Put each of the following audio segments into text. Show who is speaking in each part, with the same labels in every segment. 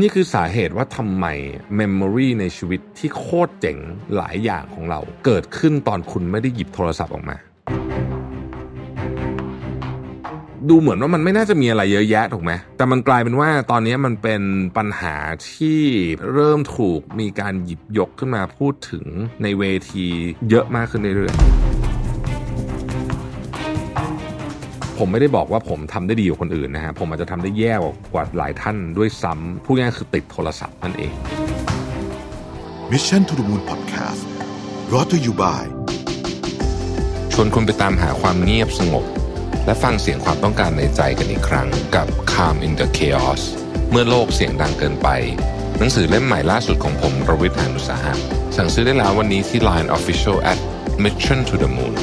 Speaker 1: นี่คือสาเหตุว่าทำไมเมมโมรีในชีวิตที่โคตรเจ๋งหลายอย่างของเรา เกิดขึ้นตอนคุณไม่ได้หยิบโทรศัพท์ออกมา ดูเหมือนว่ามันไม่น่าจะมีอะไรเยอะแยะถูกไหมแต่มันกลายเป็นว่าตอนนี้มันเป็นปัญหาที่เริ่มถูกมีการหยิบยกขึ้นมาพูดถึงในเวทีเยอะมากขึ้นเรื่อยๆ ผมไม่ได้บอกว่าผมทำได้ดีกว่าคนอื่นนะฮะผมอาจจะทำได้แย่กว่าหลายท่านด้วยซ้ำพูดง่ายๆคือติดโทรศัพท์นั่นเอง
Speaker 2: Mission to the Moon Podcast brought to you by
Speaker 1: ชวนคุณไปตามหาความเงียบสงบ และฟังเสียงความต้องการในใจกันอีกครั้งกับ Calm in the Chaos เมื่อโลกเสียงดังเกินไป หนังสือเล่มใหม่ล่าสุดของผมรวิทยานุสาหะสั่งซื้อได้แล้ววันนี้ที่ Line Official at Mission to the Moon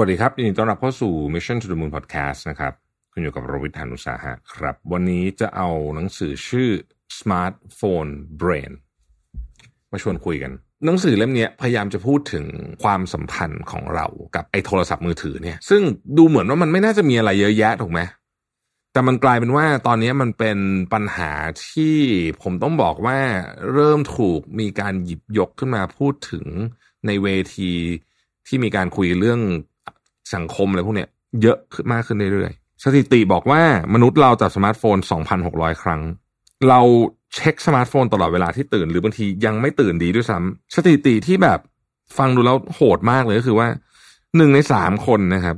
Speaker 1: วัสดีครับยินดีต้อนรับเข้าสู่ Mission to the Moon Podcast นะครับ คุณอยู่กับโรวิทยานุสาหะครับ วันนี้จะเอาหนังสือชื่อ Smartphone Brain มาชวนคุยกัน หนังสือเล่มนี้พยายามจะพูดถึงความสัมพันธ์ของเรากับไอ้โทรศัพท์มือถือเนี่ย ซึ่งดูเหมือนว่ามันไม่น่าจะมีอะไรเยอะแยะถูกไหมแต่มันกลายเป็นว่าตอนนี้มันเป็นปัญหาที่ผมต้องบอกว่าเริ่มถูกมีการหยิบยกขึ้นมาพูดถึงในเวทีที่มีการคุยเรื่อง สังคมอะไรพวกเนี้ยเยอะขึ้นมากขึ้นเรื่อยๆ สถิติบอกว่ามนุษย์เราจับสมาร์ทโฟน 2,600 ครั้ง เราเช็คสมาร์ทโฟนตลอดเวลาที่ตื่น หรือบางทียังไม่ตื่นดีด้วยซ้ำสถิติที่แบบฟังดูแล้วโหดมากเลยก็คือว่าหนึ่งในสามคนนะครับ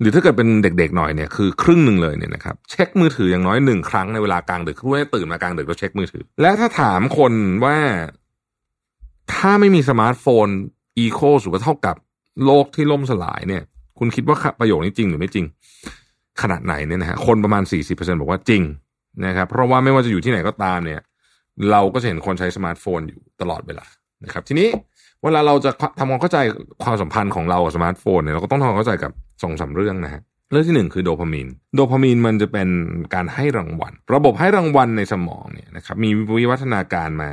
Speaker 1: หรือถ้าเกิดเป็นเด็กๆหน่อยเนี่ยคือครึ่งหนึ่งเลยเนี่ยนะครับเช็คมือถืออย่างน้อยหนึ่งครั้งในเวลากลางดึกคือว่าตื่นมากลางดึกแล้วเช็คมือถือ และถ้าถามคนว่าถ้าไม่มีสมาร์ทโฟนอีโคหรือว่าเท่ากับโลกที่ล่มสลายเนี่ย คุณคิดว่าประโยคนี้จริงหรือไม่จริง ขนาดไหนเนี่ยนะฮะคนประมาณ 40%บอกว่าจริงนะครับ เพราะว่าไม่ว่าจะอยู่ที่ไหนก็ตามเนี่ย เราก็จะเห็นคนใช้สมาร์ทโฟนอยู่ตลอดเวลานะครับ ทีนี้เวลาเราจะทำความเข้าใจความสัมพันธ์ของเรากับสมาร์ทโฟนเนี่ยเราก็ต้องทำความเข้าใจกับสองสามเรื่องนะฮะเรื่องที่หนึ่งคือโดพามีน โดพามีนมันจะเป็นการให้รางวัล ระบบให้รางวัลในสมองเนี่ยนะครับมีวิวัฒนาการมา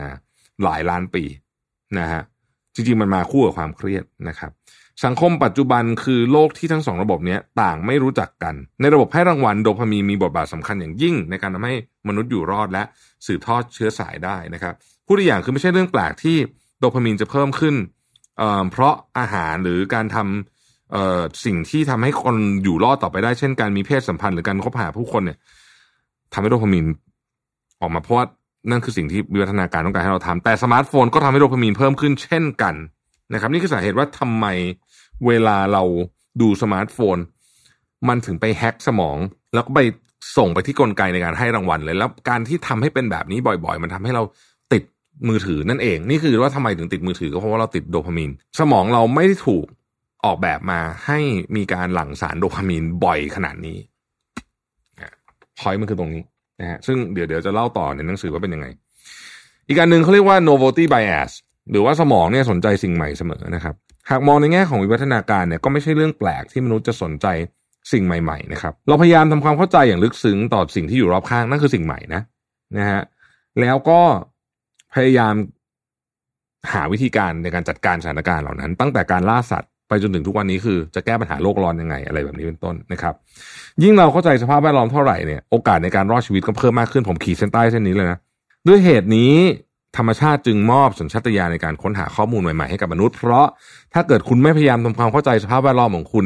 Speaker 1: หลายล้านปีนะฮะจริงๆมันมาคู่กับความเครียดนะครับ สังคมปัจจุบันคือโลกที่ทั้งสองระบบนี้ต่างไม่รู้จักกัน ในระบบให้รางวัลโดพามีนมีบทบาทสำคัญอย่างยิ่ง ในการทำให้มนุษย์อยู่รอดและสืบทอดเชื้อสายได้นะครับพูดอีกอย่างคือไม่ใช่เรื่องแปลกที่โดพามีนจะเพิ่มขึ้นเพราะอาหารหรือการทำสิ่งที่ทำให้คนอยู่รอดต่อไปได้ เช่นการมีเพศสัมพันธ์หรือการคบหาผู้คนเนี่ยทำให้โดพามีนออกมาเพราะว่านั่นคือสิ่งที่วิวัฒนาการต้องการให้เราทำแต่สมาร์ทโฟนก็ทำให้โดพามีนเพิ่มขึ้นเช่นกันนะครับ นี่คือสาเหตุว่าทำไม เวลาเราดูสมาร์ทโฟน มันถึงไปแฮ็กสมอง แล้วก็ไปส่งไปที่กลไกในการให้รางวัลเลย แล้วการที่ทำให้เป็นแบบนี้บ่อย ๆ มันทำให้เราติดมือถือนั่นเอง นี่คือว่าทำไมถึงติดมือถือก็เพราะว่าเราติดโดพามีน สมองเราไม่ได้ถูกออกแบบมาให้มีการหลั่งสารโดพามีนบ่อยขนาดนี้พอยมันคือตรงนี้นะฮะซึ่งเดี๋ยวเดี๋ยวจะเล่าต่อในหนังสือว่าเป็นยังไง อีกการหนึ่งเขาเรียกว่า novelty bias หรือว่าสมองเนี่ยสนใจสิ่งใหม่เสมอนะครับ หากมองในแง่ของวิวัฒนาการเนี่ยก็ไม่ใช่เรื่องแปลกที่มนุษย์จะสนใจสิ่งใหม่ๆนะครับเราพยายามทำความเข้าใจอย่างลึกซึ้งต่อสิ่งที่อยู่รอบข้างนั่นคือสิ่งใหม่นะนะฮะแล้วก็พยายามหาวิธีการในการจัดการสถานการณ์เหล่านั้น ตั้งแต่การล่าสัตว์ไปจนถึงทุกวันนี้คือจะแก้ปัญหาโลกร้อนยังไงอะไรแบบนี้เป็นต้นนะครับ ยิ่งเราเข้าใจสภาพแวดล้อมเท่าไหร่เนี่ยโอกาสในการรอดชีวิตก็เพิ่มมากขึ้นผมขีดเส้นใต้เส้นนี้เลยนะด้วยเหตุนี้ ธรรมชาติจึงมอบสัญชาตญาณในการค้นหาข้อมูลใหม่ๆให้กับมนุษย์ เพราะถ้าเกิดคุณไม่พยายามทำความเข้าใจสภาพแวดล้อมของคุณ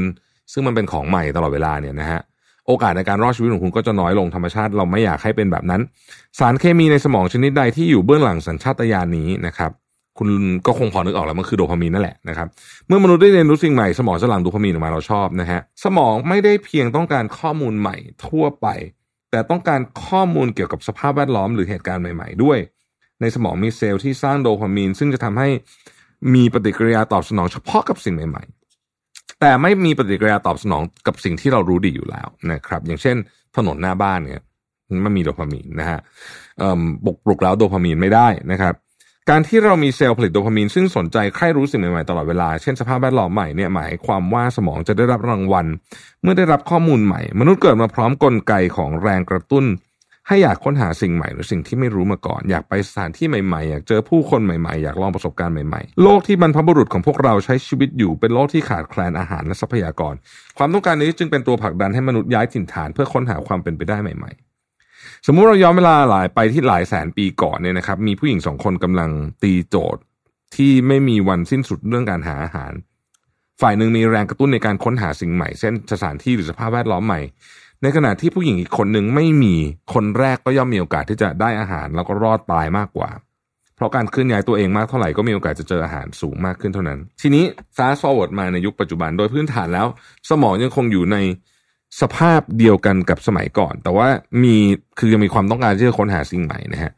Speaker 1: ซึ่งมันเป็นของใหม่ตลอดเวลาเนี่ยนะฮะโอกาสในการรอดชีวิตของคุณก็จะน้อยลงธรรมชาติเราไม่อยากให้เป็นแบบนั้น สารเคมีในสมองชนิดใดที่อยู่เบื้องหลังสัญชาตญาณนี้นะครับคุณก็คงพอนึกออกแล้วมันคือโดพามีนนั่นแหละนะครับเมื่อมนุษย์ได้เรียนรู้สิ่งใหม่สมองจะหลั่งโดพามีนออกมาเราชอบนะฮะสมองไม่ได้เพียงต้องการข้อมูลใหม่ทั่วไป แต่ต้องการข้อมูลเกี่ยวกับสภาพแวดล้อมหรือเหตุการณ์ใหม่ ๆ ด้วย ในสมองมีเซลล์ที่สร้างโดพามีน ซึ่งจะทำให้มีปฏิกิริยาตอบสนองเฉพาะกับสิ่งใหม่ ๆ แต่ไม่มีปฏิกิริยาตอบสนองกับสิ่งที่เรารู้ดีอยู่แล้วนะครับ อย่างเช่น ถนนหน้าบ้านเนี่ยมันมีโดพามีนนะฮะบุกปลุกแล้วโดพามีนไม่ได้นะครับ การที่เรามีเซลล์ผลิตโดพามีน ซึ่งสนใจใคร่รู้สิ่งใหม่ๆตลอดเวลา เช่นสภาพแวดล้อมใหม่เนี่ยหมายความว่าสมองจะได้รับรางวัล เมื่อได้รับข้อมูลใหม่ มนุษย์เกิดมาพร้อมกลไกของแรงกระตุ้น ให้อยากค้นหาสิ่งใหม่หรือสิ่งที่ไม่รู้มาก่อน อยากไปสถานที่ใหม่ๆ อยากเจอผู้คนใหม่ๆ อยากลองประสบการณ์ใหม่ๆ โลกที่บรรพบุรุษของพวกเราใช้ชีวิตอยู่เป็นโลกที่ขาดแคลนอาหารและทรัพยากร ความต้องการนี้จึงเป็นตัวผลักดันให้มนุษย์ย้ายถิ่นฐานเพื่อค้นหาความเป็นไปได้ใหม่ๆ สมมุติเราย้อนเวลาหลายไปที่หลายแสนปีก่อนเนี่ยนะครับ มีผู้หญิงสองคนกำลังตีโจทย์ ที่ไม่มีวันสิ้นสุดเรื่องการหาอาหาร ฝ่ายหนึ่งมีแรงกระตุ้นในการค้นหาสิ่งใหม่ เช่นสถานที่หรือสภาพแวดล้อมใหม่ ในขณะที่ผู้หญิงอีกคนหนึ่งไม่มีคนแรกก็ย่อมมีโอกาสที่จะได้อาหารแล้วก็รอดตายมากกว่า เพราะการเคลื่อนย้ายตัวเองมากเท่าไหร่ก็มีโอกาสจะเจออาหารสูงมากขึ้นเท่านั้น ทีนี้ fast forward มาในยุคปัจจุบันโดยพื้นฐานแล้ว สมองยังคงอยู่ในสภาพเดียวกันกับสมัยก่อน แต่ว่ามีคือยังมีความต้องการที่จะค้นหาสิ่งใหม่นะฮะ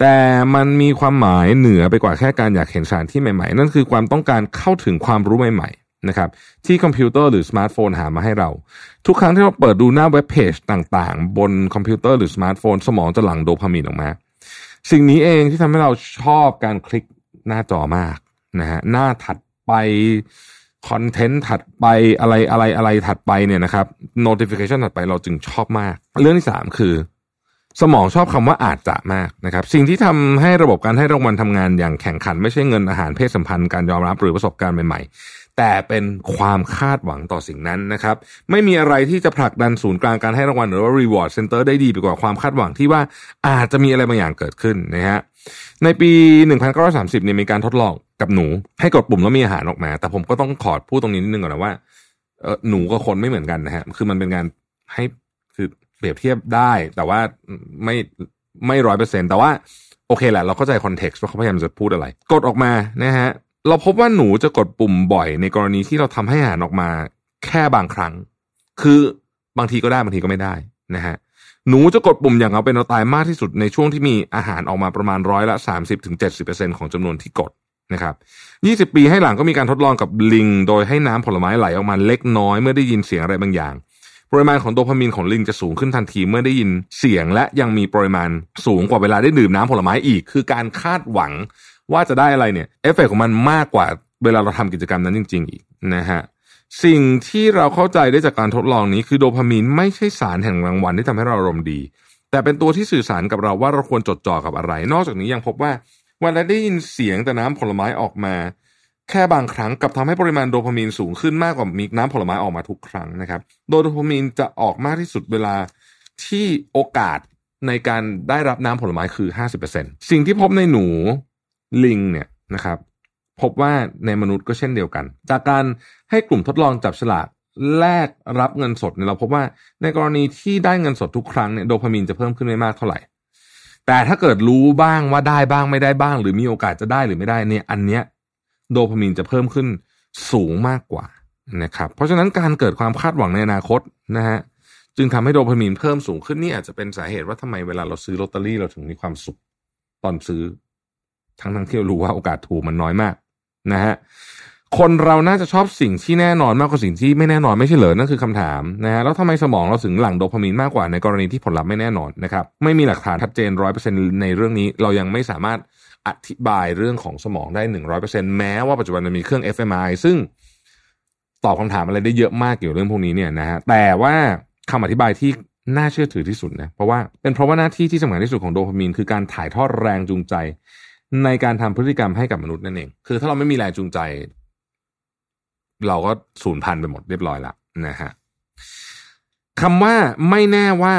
Speaker 1: แต่มันมีความหมายเหนือไปกว่าแค่การอยากเห็นสานที่ใหม่ๆ นั่นคือความต้องการเข้าถึงความรู้ใหม่ๆ นะครับที่คอมพิวเตอร์หรือสมาร์ทโฟนหามาให้เรา ทุกครั้งที่เราเปิดดูหน้าเว็บเพจต่างๆ บนคอมพิวเตอร์หรือสมาร์ทโฟน สมองจะหลั่งโดพามีนออกมา สิ่งนี้เองที่ทำให้เราชอบการคลิกหน้าจอมากนะฮะหน้าถัดไป content ถัดไปอะไรอะไรอะไรถัดไปเนี่ยนะครับ notification ถัดไปเราจึงชอบมาก เรื่องที่สามคือ สมองชอบคำว่าอาจจะมากนะครับ สิ่งที่ทำให้ระบบการให้รางวัลทำงานอย่างแข็งขัน ไม่ใช่เงินอาหารเพศสัมพันธ์การยอมรับหรือประสบการณ์ใหม่ แต่เป็นความคาดหวังต่อสิ่งนั้นนะครับ ไม่มีอะไรที่จะผลักดันศูนย์กลางการให้รางวัลหรือว่า reward center ได้ดีไปกว่าความคาดหวังที่ว่าอาจจะมีอะไรบางอย่างเกิดขึ้นนะฮะในปี 1930เนี่ยมีการทดลองกับหนู ให้กดปุ่มแล้วมีอาหารออกมา แต่ผมก็ต้องขอพูดตรงนี้นิดนึงก่อนนะว่าเออหนูกับคนไม่เหมือนกันนะฮะคือมันเป็นการให้คือเปรียบเทียบได้ แต่ว่าไม่ไม่ร้อยเปอร์เซ็นแต่ว่าโอเคแหละเราเข้าใจคอนเท็กซ์ว่าเขาพยายามจะพูดอะไร กดออกมานะฮะ เราพบว่าหนูจะกดปุ่มบ่อย ในกรณีที่เราทำให้อาหารออกมา แค่บางครั้ง คือบางทีก็ได้บางทีก็ไม่ได้นะฮะหนูจะกดปุ่มอย่างเอาเป็นเอาตายมากที่สุดในช่วงที่มีอาหารออกมาประมาณร้อยละสามสิบถึงเจ็ดสิบเปอร์เซ็นของจำนวนที่กดนะครับยี่สิบปีให้หลังก็มีการทดลองกับลิง โดยให้น้ำผลไม้ไหลออกมาเล็กน้อยเมื่อได้ยินเสียงอะไรบางอย่าง ปริมาณของโดพามีนของลิงจะสูงขึ้นทันทีเมื่อได้ยินเสียงและยังมีปริมาณสูงกว่าเวลาได้ดื่มน้ำผลไม้อีก คือการคาดหวัง ว่าจะได้อะไรเนี่ยเอฟเฟกของมันมากกว่าเวลาเราทำกิจกรรมนั้นจริง ๆ อีกนะฮะสิ่งที่เราเข้าใจได้จากการทดลองนี้คือโดพามีนไม่ใช่สารแห่งรางวัลที่ทำให้เราอารมณ์ดี แต่เป็นตัวที่สื่อสารกับเราว่าเราควรจดจ่อกับอะไร นอกจากนี้ยังพบว่าเวลาได้ยินเสียงแต่น้ำผลไม้ออกมา แค่บางครั้งกับทำให้ปริมาณโดพามีนสูงขึ้นมากกว่ามีน้ำผลไม้ออกมาทุกครั้งนะครับ โดโดพามีนจะออกมากที่สุดเวลาที่โอกาสในการได้รับน้ำผลไม้คือ 50%สิ่งที่พบในหนู ลิงเนี่ยนะครับพบว่าในมนุษย์ก็เช่นเดียวกัน จากการให้กลุ่มทดลองจับฉลากแลกรับเงินสดเนี่ยเราพบว่าในกรณีที่ได้เงินสดทุกครั้งเนี่ยโดพามีนจะเพิ่มขึ้นไม่มากเท่าไหร่ แต่ถ้าเกิดรู้บ้างว่าได้บ้างไม่ได้บ้าง หรือมีโอกาสจะได้หรือไม่ได้เนี่ยอันเนี้ยโดพามีนจะเพิ่มขึ้นสูงมากกว่านะครับเพราะฉะนั้นการเกิดความคาดหวังในอนาคตนะฮะจึงทำให้โดพามีนเพิ่มสูงขึ้นนี่อาจจะเป็นสาเหตุว่าทำไมเวลาเราซื้อลอตเตอรี่เราถึงมีความสุขตอนซื้อ ทั้งทั้งที่รู้ว่าโอกาสถูกมันน้อยมากนะฮะคนเราน่าจะชอบสิ่งที่แน่นอนมากกว่าสิ่งที่ไม่แน่นอนไม่ใช่เหรอนั่นคือคำถามนะฮะแล้วทำไมสมองเราถึงหลั่งโดพามีนมากกว่าในกรณีที่ผลลัพธ์ไม่แน่นอนนะครับไม่มีหลักฐานชัดเจนร้อยเปอร์เซ็นในเรื่องนี้เรายังไม่สามารถอธิบายเรื่องของสมองได้หนึ่งร้อยเปอร์เซ็นแม้ว่าปัจจุบันมันมีเครื่อง fMRI ซึ่งตอบคำถามอะไรได้เยอะมากเกี่ยวกับเรื่องพวกนี้เนี่ยนะฮะแต่ว่าคำอธิบายที่น่าเชื่อถือที่สุดนะเพราะว่าเป็นเพราะว่าหน้าที่ที่สำคัญที่สุดของโดพามีนคือการถ่ายทอดแรงจูงใจ ในการทำพฤติกรรมให้กับมนุษย์นั่นเอง คือถ้าเราไม่มีแรงจูงใจ เราก็สูญพันธุ์ไปหมดเรียบร้อยล้วนะฮะคำว่าไม่แน่ว่า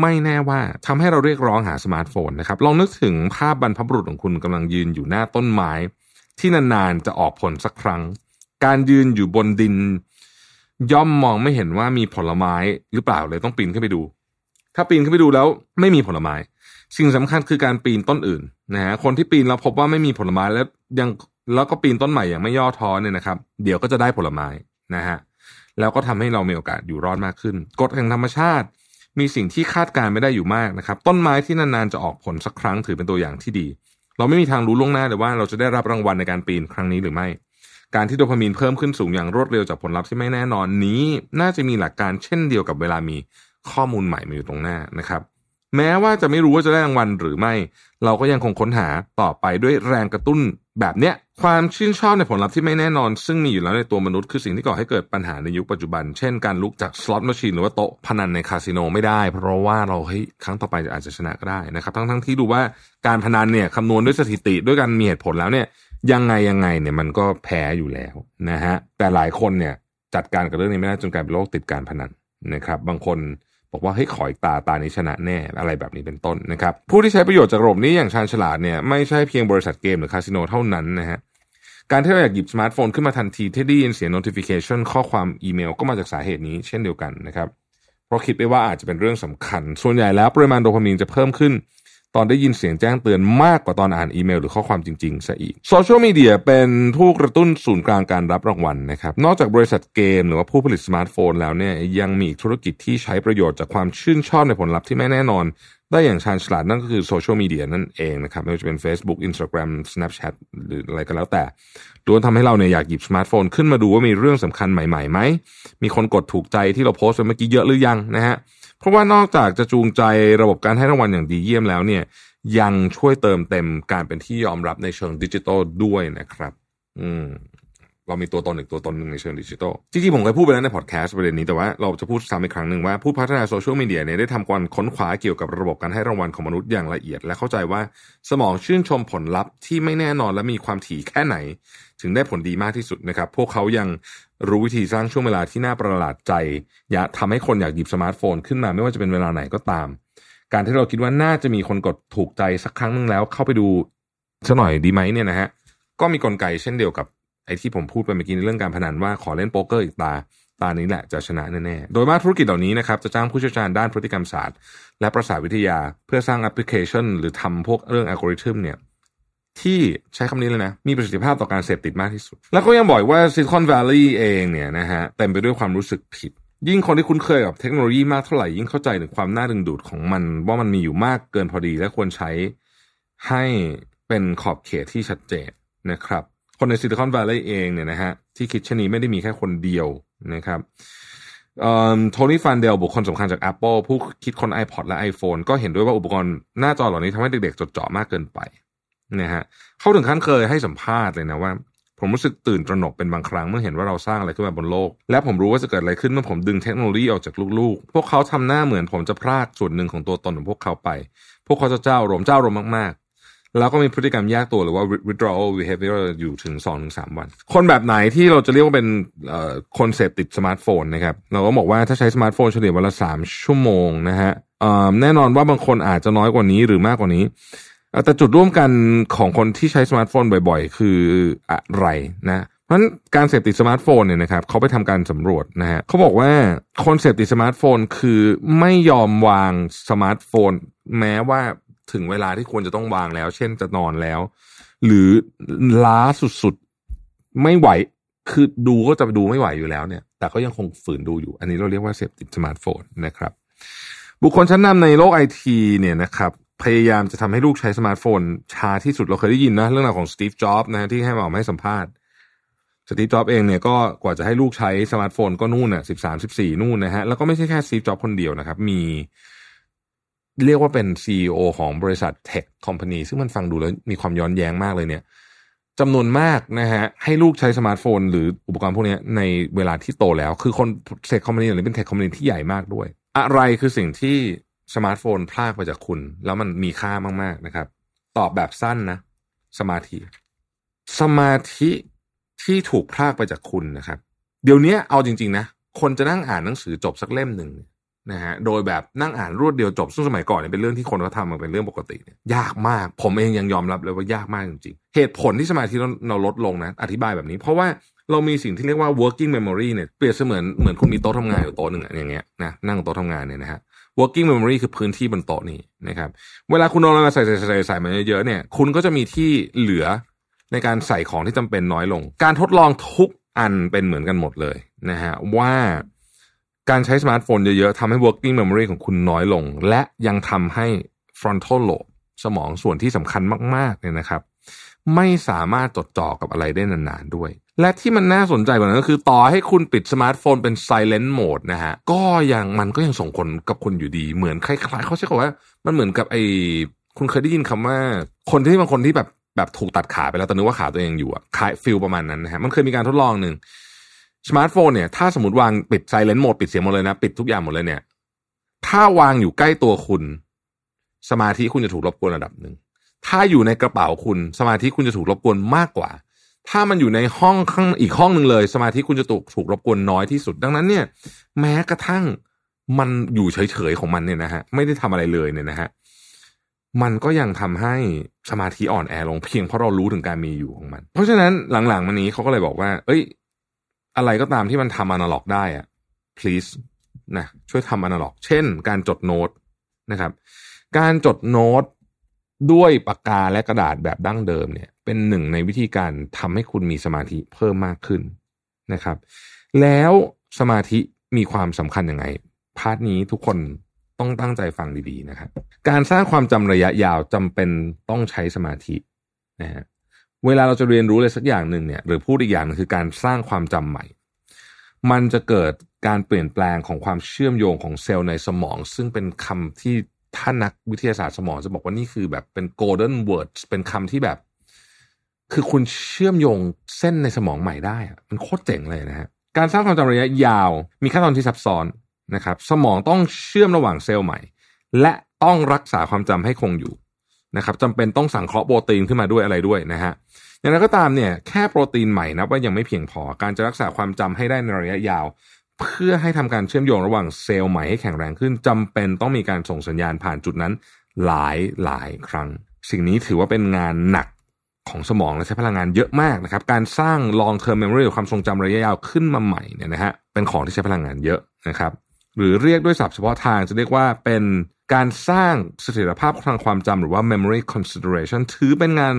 Speaker 1: ไม่แน่ว่าทำให้เราเรียกร้องหาสมาร์ทโฟนนะครับ ลองนึกถึงภาพบรรพบุรุษของคุณกำลังยืนอยู่หน้าต้นไม้ ที่นานๆจะออกผลสักครั้ง การยืนอยู่บนดิน ย่อมมองไม่เห็นว่ามีผลไม้หรือเปล่าเลยต้องปีนขึ้นไปดู ถ้าปีนขึ้นไปดูแล้วไม่มีผลไม้ สิ่งสำคัญคือการปีนต้นอื่นนะฮะคนที่ปีนแล้วพบว่าไม่มีผลไม้แล้วยังแล้วก็ปีนต้นใหม่อย่างไม่ย่อท้อเนี่ยนะครับ เดี๋ยวก็จะได้ผลไม้นะฮะแล้วก็ทำให้เรามีโอกาสอยู่รอดมากขึ้นกฎแห่งธรรมชาติ มีสิ่งที่คาดการไม่ได้อยู่มากนะครับ ต้นไม้ที่นานๆจะออกผลสักครั้งถือเป็นตัวอย่างที่ดี เราไม่มีทางรู้ล่วงหน้าเลยว่าเราจะได้รับรางวัลในการปีนครั้งนี้หรือไม่ การที่โดพามีนเพิ่มขึ้นสูงอย่างรวดเร็วจากผลลัพธ์ที่ไม่แน่นอนนี้ น่าจะมีหลักการเช่นเดียวกับเวลามีข้อมูลใหม่มาอยู่ตรงหน้านะครับ แม้ว่าจะไม่รู้ว่าจะได้รางวัลหรือไม่ เราก็ยังคงค้นหาต่อไปด้วยแรงกระตุ้นแบบเนี้ยความชื่นชอบในผลลัพธ์ที่ไม่แน่นอน ซึ่งมีอยู่แล้วในตัวมนุษย์คือสิ่งที่ก่อให้เกิดปัญหาในยุคปัจจุบัน เช่นการลุกจากสล็อตมชีนหรือว่าโต๊ะพนันในคาสิโนไม่ได้ เพราะว่าเราเฮ้ยครั้งต่อไปอาจจะชนะก็ได้นะครับทั้งทั้งที่ดูว่าการพนันเนี่ยคำนวณด้วยสถิติด้วยการมีเหตุผลแล้วเนี่ยยังไงยังไงเนี่ยมันก็แพ้อยู่แล้วนะฮะแต่หลายคนเนี่ยจัดการกับเรื่องนี้ไม่ได้จนกลายเป็นโรคติดการพนันนะครับบางคน บอกว่าให้ขอยตาตานี้ชนะแน่อะไรแบบนี้เป็นต้นนะครับ ผู้ที่ใช้ประโยชน์จากระบบนี้อย่างชาญฉลาดเนี่ยไม่ใช่เพียงบริษัทเกมหรือคาสิโนเท่านั้นนะฮะการที่เราอยากหยิบสมาร์ทโฟนขึ้นมาทันทีที่ได้ยินเสียง notification ข้อความอีเมลก็มาจากสาเหตุนี้เช่นเดียวกันนะครับ เพราะคิดไปว่าอาจจะเป็นเรื่องสำคัญ ส่วนใหญ่แล้วปริมาณโดพามีนจะเพิ่มขึ้น ตอนได้ยินเสียงแจ้งเตือนมากกว่าตอนอ่านอีเมลหรือข้อความจริงๆซะอีกโซเชียลมีเดียเป็นผู้กระตุ้นศูนย์กลางการรับรางวัลนะครับ นอกจากบริษัทเกม หรือว่าผู้ผลิตสมาร์ทโฟนแล้วเนี่ยยังมีธุรกิจที่ใช้ประโยชน์จากความชื่นชอบในผลลัพธ์ที่ไม่แน่นอน ได้อย่างชาญฉลาดนั่นก็คือโซเชียลมีเดียนั่นเองนะครับไม่ว่าจะเป็น Facebook Instagram Snapchat หรืออะไรก็แล้วแต่ล้วนทำให้เราเนี่ยอยากหยิบสมาร์ทโฟนขึ้นมาดูว่ามีเรื่องสำคัญใหม่ๆไหมมีคนกดถูกใจที่เราโพสต์ไปเมื่อกี้เยอะหรือยังนะฮะ เพราะว่านอกจากจะจูงใจระบบการให้รางวัลอย่างดีเยี่ยมแล้วเนี่ยยังช่วยเติมเต็มการเป็นที่ยอมรับในเชิงดิจิทัลด้วยนะครับ อืม เรามีตัวตนอีกตัวตนหนึ่งในเชิงดิจิทัลจริงๆผมเคยพูดไปแล้วในพอดแคสต์ประเด็นนี้แต่ว่าเราจะพูดซ้ำอีกครั้งหนึ่งว่าผู้พัฒนาโซเชียลมีเดียเนี่ยได้ทำการค้นคว้าเกี่ยวกับระบบการให้รางวัลของมนุษย์อย่างละเอียด และเข้าใจว่าสมองชื่นชมผลลัพธ์ที่ไม่แน่นอนและมีความถี่แค่ไหน ถึงได้ผลดีมากที่สุดนะครับ พวกเขายังรู้วิธีสร้างช่วงเวลาที่น่าประหลาดใจ อยากทำให้คนอยากหยิบสมาร์ทโฟนขึ้นมาไม่ว่าจะเป็นเวลาไหนก็ตาม การที่เราคิดว่าน่าจะมีคนกดถูกใจสักครั้งหนึ่งแล้วเข้าไปดูสักหน่อยดีไหมเนี่ยนะฮะก็มีกลไกเช่นเดียวกับ ไอ้ที่ผมพูดไปเมื่อกี้ในเรื่องการพนันว่าขอเล่นโป๊กเกอร์อีกตา ตานี้แหละจะชนะแน่ๆ โดยมากธุรกิจเหล่านี้นะครับ จะจ้างผู้เชี่ยวชาญด้านพฤติกรรมศาสตร์ และประสาทวิทยาเพื่อสร้างแอปพลิเคชัน หรือทำพวกเรื่องอัลกอริทึมเนี่ย ที่ใช้คำนี้เลยนะ มีประสิทธิภาพต่อการเสพติดมากที่สุด แล้วก็ยังบอกอีกว่าซิลิคอน v วลลีย์เองเนี่ยนะฮะเต็มไปด้วยความรู้สึกผิด ยิ่งคนที่คุ้นเคยกับเทคโนโลยีมากเท่าไหร่ยิ่งเข้าใจถึงความน่าดึงดูดของมัน ว่ามันมีอยู่มากเกินพอดี และควรใช้ให้เป็นขอบเขตที่ชัดเจนนะครับ คนในซิลิคอน v วลลีย์เองเนี่ยนะฮะที่คิดเช่นนี้ไม่ได้มีแค่คนเดียวนะครับโทนี่ฟันเดลบุคคลสำคัญจาก Apple ผู้คิดคน iPod และ iPhone ก็เห็นด้วยว่าอุปกรณ์หน้าจอเหล่านี้ทำให้เด็กๆ จดจ่อมากเกินไปนะฮะเขาถึงขั้นเคยให้สัมภาษณ์เลยนะว่า ผมรู้สึกตื่นตระหนกเป็นบางครั้งเมื่อเห็นว่าเราสร้างอะไรขึ้นมาบนโลก และผมรู้ว่าจะเกิดอะไรขึ้นเมื่อผมดึงเทคโนโลยีออกจากลูกๆ พวกเขาทำหน้าเหมือนผมจะพรากส่วนหนึ่งของตัวตนของพวกเขาไป พวกเขาจะเจ้าอารมณ์เจ้าอารมณ์มาก แล้วก็มีพฤติกรรมแยกตัวหรือว่า withdrawal behavior อยู่ถึง2อถึงสวัน คนแบบไหนที่เราจะเรียกว่าเป็นคนเสพติดสมาร์ทโฟนนะครับ เราก็บอกว่าถ้าใช้สมาร์ทโฟนเฉลี่ยวันละสามชั่วโมงนะฮะแน่นอนว่าบางคนอาจจะน้อยกว่านี้หรือมากกว่านี้ แต่จุดร่วมกันของคนที่ใช้สมาร์ทโฟนบ่อยๆ คืออะไรนะเพราะฉะนั้นการเสพติดสมาร์ทโฟนเนี่ยนะครับเขาไปทำการสำรวจนะฮะเขาบอกว่าคนเสพติดสมาร์ทโฟนคือไม่ยอมวางสมาร์ทโฟน แม้ว่า ถึงเวลาที่ควรจะต้องวางแล้ว เช่นจะนอนแล้ว หรือล้าสุดๆ ไม่ไหว คือดูก็จะดูไม่ไหวอยู่แล้วเนี่ย แต่ก็ยังคงฝืนดูอยู่ อันนี้เราเรียกว่าเสพติดสมาร์ทโฟนนะครับ บุคคลชั้นนำในโลกไอทีเนี่ยนะครับพยายามจะทำให้ลูกใช้สมาร์ทโฟนช้าที่สุดเราเคยได้ยินนะ เรื่องราวของสตีฟจ็อบส์นะที่ให้มาออกมาให้สัมภาษณ์สตีฟจ็อบส์เองเนี่ยก็กว่าจะให้ลูกใช้สมาร์ทโฟนก็นู่นน่ะสิบสามสิบสี่นู่นนะฮะแล้วก็ไม่ใช่แค่สตีฟจ็อบส์คนเดียวนะครับ มี เรียกว่าเป็น CEO ของบริษัท tech company ซึ่งมันฟังดูแล้วมีความย้อนแย้งมากเลยเนี่ยจำนวนมากนะฮะให้ลูกใช้สมาร์ทโฟน หรืออุปกรณ์พวกนี้ในเวลาที่โตแล้ว คือคน tech company หรือเป็น tech company ที่ใหญ่มากด้วย อะไรคือสิ่งที่สมาร์ทโฟนพรากไปจากคุณ แล้วมันมีค่ามากๆนะครับ ตอบแบบสั้นนะ สมาธิ สมาธิที่ถูกพรากไปจากคุณนะครับ เดี๋ยวนี้เอาจริง ๆ นะ คนจะนั่งอ่านหนังสือจบสักเล่มหนึ่ง นะฮะโดยแบบนั่งอ่านรวดเดียวจบซึ่งสมัยก่อนเนี่ยเป็นเรื่องที่คนเขาทำมันเป็นเรื่องปกติเนี่ยยากมาก ผมเองยังยอมรับเลยว่ายากมากจริงๆ เหตุผลที่สมาธิเราเราลดลงนะ อธิบายแบบนี้ เพราะว่าเรามีสิ่งที่เรียกว่า working memory เนี่ยเปรียบเสมือนเหมือนคุณมีโต๊ะทำงานอยู่โต๊ะหนึ่งอย่างเงี้ยนะนั่งโต๊ะทำงานเนี่ยนะฮะ working memory คือพื้นที่บนโต๊ะนี้นะครับเวลาคุณเอาอะไรมาใส่ใส่ใส่ใส่มาเยอะๆเนี่ยคุณก็จะมีที่เหลือในการใส่ของที่จำเป็นน้อยลง การทดลองทุกอันเป็นเหมือนกันหมดเลยนะฮะว่า การใช้สมาร์ทโฟนเยอะๆทำให้ working memory ของคุณน้อยลง และยังทำให้ frontal lobe สมองส่วนที่สำคัญมากๆเนี่ยนะครับ ไม่สามารถจดจ่อกับอะไรได้นานๆด้วย และที่มันน่าสนใจกว่านั้นก็คือ ต่อให้คุณปิดสมาร์ทโฟนเป็น silent mode นะฮะก็ยังมันก็ยังส่งผลกับคุณอยู่ดีเหมือนคล้ายๆเขาใช้คำว่า มันเหมือนกับไอ้คุณเคยได้ยินคำว่า คนที่บางคนที่แบบแบบถูกตัดขาไปแล้วแต่นึกว่าขาตัวเองอยู่อะคล้าย feel ประมาณนั้นนะฮะมันเคยมีการทดลองหนึ่ง สมาร์ทโฟนเนี่ยถ้าสมมติวางปิด silent mode ปิดเสียงหมดเลยนะ ปิดทุกอย่างหมดเลยเนี่ย ถ้าวางอยู่ใกล้ตัวคุณ สมาธิคุณจะถูกรบกวนระดับหนึ่งถ้าอยู่ในกระเป๋าคุณ สมาธิคุณจะถูกรบกวนมากกว่า ถ้ามันอยู่ในห้องข้างอีกห้องหนึ่งเลย สมาธิคุณจะถูกถูกรบกวนน้อยที่สุดดังนั้นเนี่ย แม้กระทั่งมันอยู่เฉยๆของมันเนี่ยนะฮะไม่ได้ทำอะไรเลยเนี่ยนะฮะมันก็ยังทำให้สมาธิอ่อนแอลงเพียงเพราะเรารู้ถึงการมีอยู่ของมัน เพราะฉะนั้นหลังๆมานี้เขาก็เลยบอกว่า เอ้ย อะไรก็ตามที่มันทำอนาล็อกได้อะ please นะช่วยทำอนาล็อก เช่น การจดโน้ตนะครับ การจดโน้ตด้วยปากกาและกระดาษแบบดั้งเดิมเนี่ย เป็นหนึ่งในวิธีการทำให้คุณมีสมาธิเพิ่มมากขึ้นนะครับ แล้วสมาธิมีความสำคัญยังไง part นี้ทุกคนต้องตั้งใจฟังดีๆนะครับ การสร้างความจำระยะยาวจำเป็นต้องใช้สมาธินะฮะ เวลาเราจะเรียนรู้อะไรสักอย่างหนึ่งเนี่ยหรือพูดอีกอย่างนึงคือการสร้างความจำใหม่ มันจะเกิดการเปลี่ยนแปลงของความเชื่อมโยงของเซลล์ในสมอง ซึ่งเป็นคำที่ท่านนักวิทยาศาสตร์สมองจะบอกว่านี่คือแบบเป็น golden words เป็นคำที่แบบ คือคุณเชื่อมโยงเส้นในสมองใหม่ได้อะมันโคตรเจ๋งเลยนะฮะการสร้างความจำระยะยาว มีขั้นตอนที่ซับซ้อนนะครับ สมองต้องเชื่อมระหว่างเซลล์ใหม่ และต้องรักษาความจำให้คงอยู่ นะครับจำเป็นต้องสังเคราะห์โปรตีนขึ้นมาด้วยอะไรด้วยนะฮะอย่างไรก็ตามเนี่ยแค่โปรตีนใหม่นะว่ายังไม่เพียงพอการจะรักษาความจำให้ได้ในระยะยาว เพื่อให้ทำการเชื่อมโยงระหว่างเซลล์ใหม่ให้แข็งแรงขึ้นจำเป็นต้องมีการส่งสัญญาณผ่านจุดนั้นหลายหลายครั้ง สิ่งนี้ถือว่าเป็นงานหนักของสมองและใช้พลังงานเยอะมากนะครับการสร้าง long term memory หรือความทรงจำระยะยาวขึ้นมาใหม่เนี่ยนะฮะเป็นของที่ใช้พลังงานเยอะนะครับ หรือเรียกด้วยศัพท์เฉพาะทางจะเรียกว่าเป็นการสร้างเสถียรภาพทางความจำหรือว่า memory consideration ถือเป็นงาน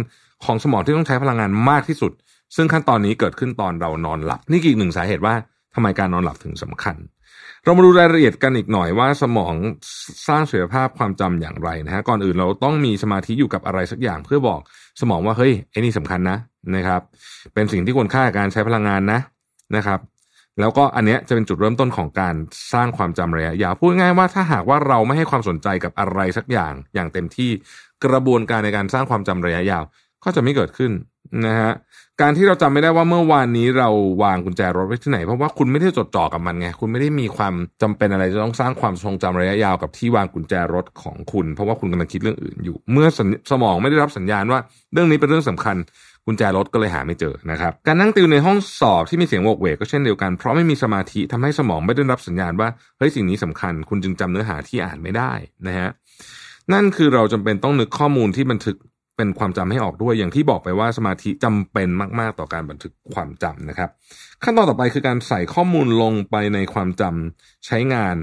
Speaker 1: ของสมองที่ต้องใช้พลังงานมากที่สุด ซึ่งขั้นตอนนี้เกิดขึ้นตอนเรานอนหลับ นี่อีกหนึ่งสาเหตุว่าทำไมการนอนหลับถึงสำคัญ เรามาดูรายละเอียดกันอีกหน่อยว่าสมองสร้างเสถียรภาพความจำอย่างไรนะฮะก่อนอื่นเราต้องมีสมาธิอยู่กับอะไรสักอย่างเพื่อบอกสมองว่าเฮ้ยไอ้นี่สำคัญนะนะครับ เป็นสิ่งที่ควรค่าการใช้พลังงานนะนะครับ แล้วก็อันเนี้ยจะเป็นจุดเริ่มต้นของการสร้างความจำระยะยาวพูดง่ายว่าถ้าหากว่าเราไม่ให้ความสนใจกับอะไรสักอย่างอย่างเต็มที่กระบวนการในการสร้างความจำระยะยาว ก็จะไม่เกิดขึ้นนะฮะการที่เราจำไม่ได้ว่าเมื่อวานนี้เราวางกุญแจรถไว้ที่ไหนเพราะว่าคุณไม่ได้จดจ่อกับมันไงคุณไม่ได้มีความจำเป็นอะไรจะต้องสร้างความทรงจำระยะยาวกับที่วางกุญแจรถของคุณ เพราะว่าคุณกำลังคิดเรื่องอื่นอยู่ เมื่อสมองไม่ได้รับสัญญาณว่า เรื่องนี้เป็นเรื่องสำคัญ กุญแจรถก็เลยหาไม่เจอนะครับการนั่งติวในห้องสอบที่มีเสียงโวกเวกก็เช่นเดียวกัน เพราะไม่มีสมาธิทำให้สมองไม่ได้รับสัญญาณว่าเฮ้ยสิ่งนี้สำคัญ คุณจึงจำเนื้อหาที่อ่านไม่ได้นะฮะนั่นคือเราจำเป็นต้องนึกข้อมูลที่บันทึกเป็นความจำให้ออกด้วยอย่างที่บอกไปว่าสมาธิจำเป็นมาก ๆ ต่อการบันทึกความจำนะครับ ขั้นตอนต่อไปคือการใส่ข้อมูลลงไปในความจำใช้งาน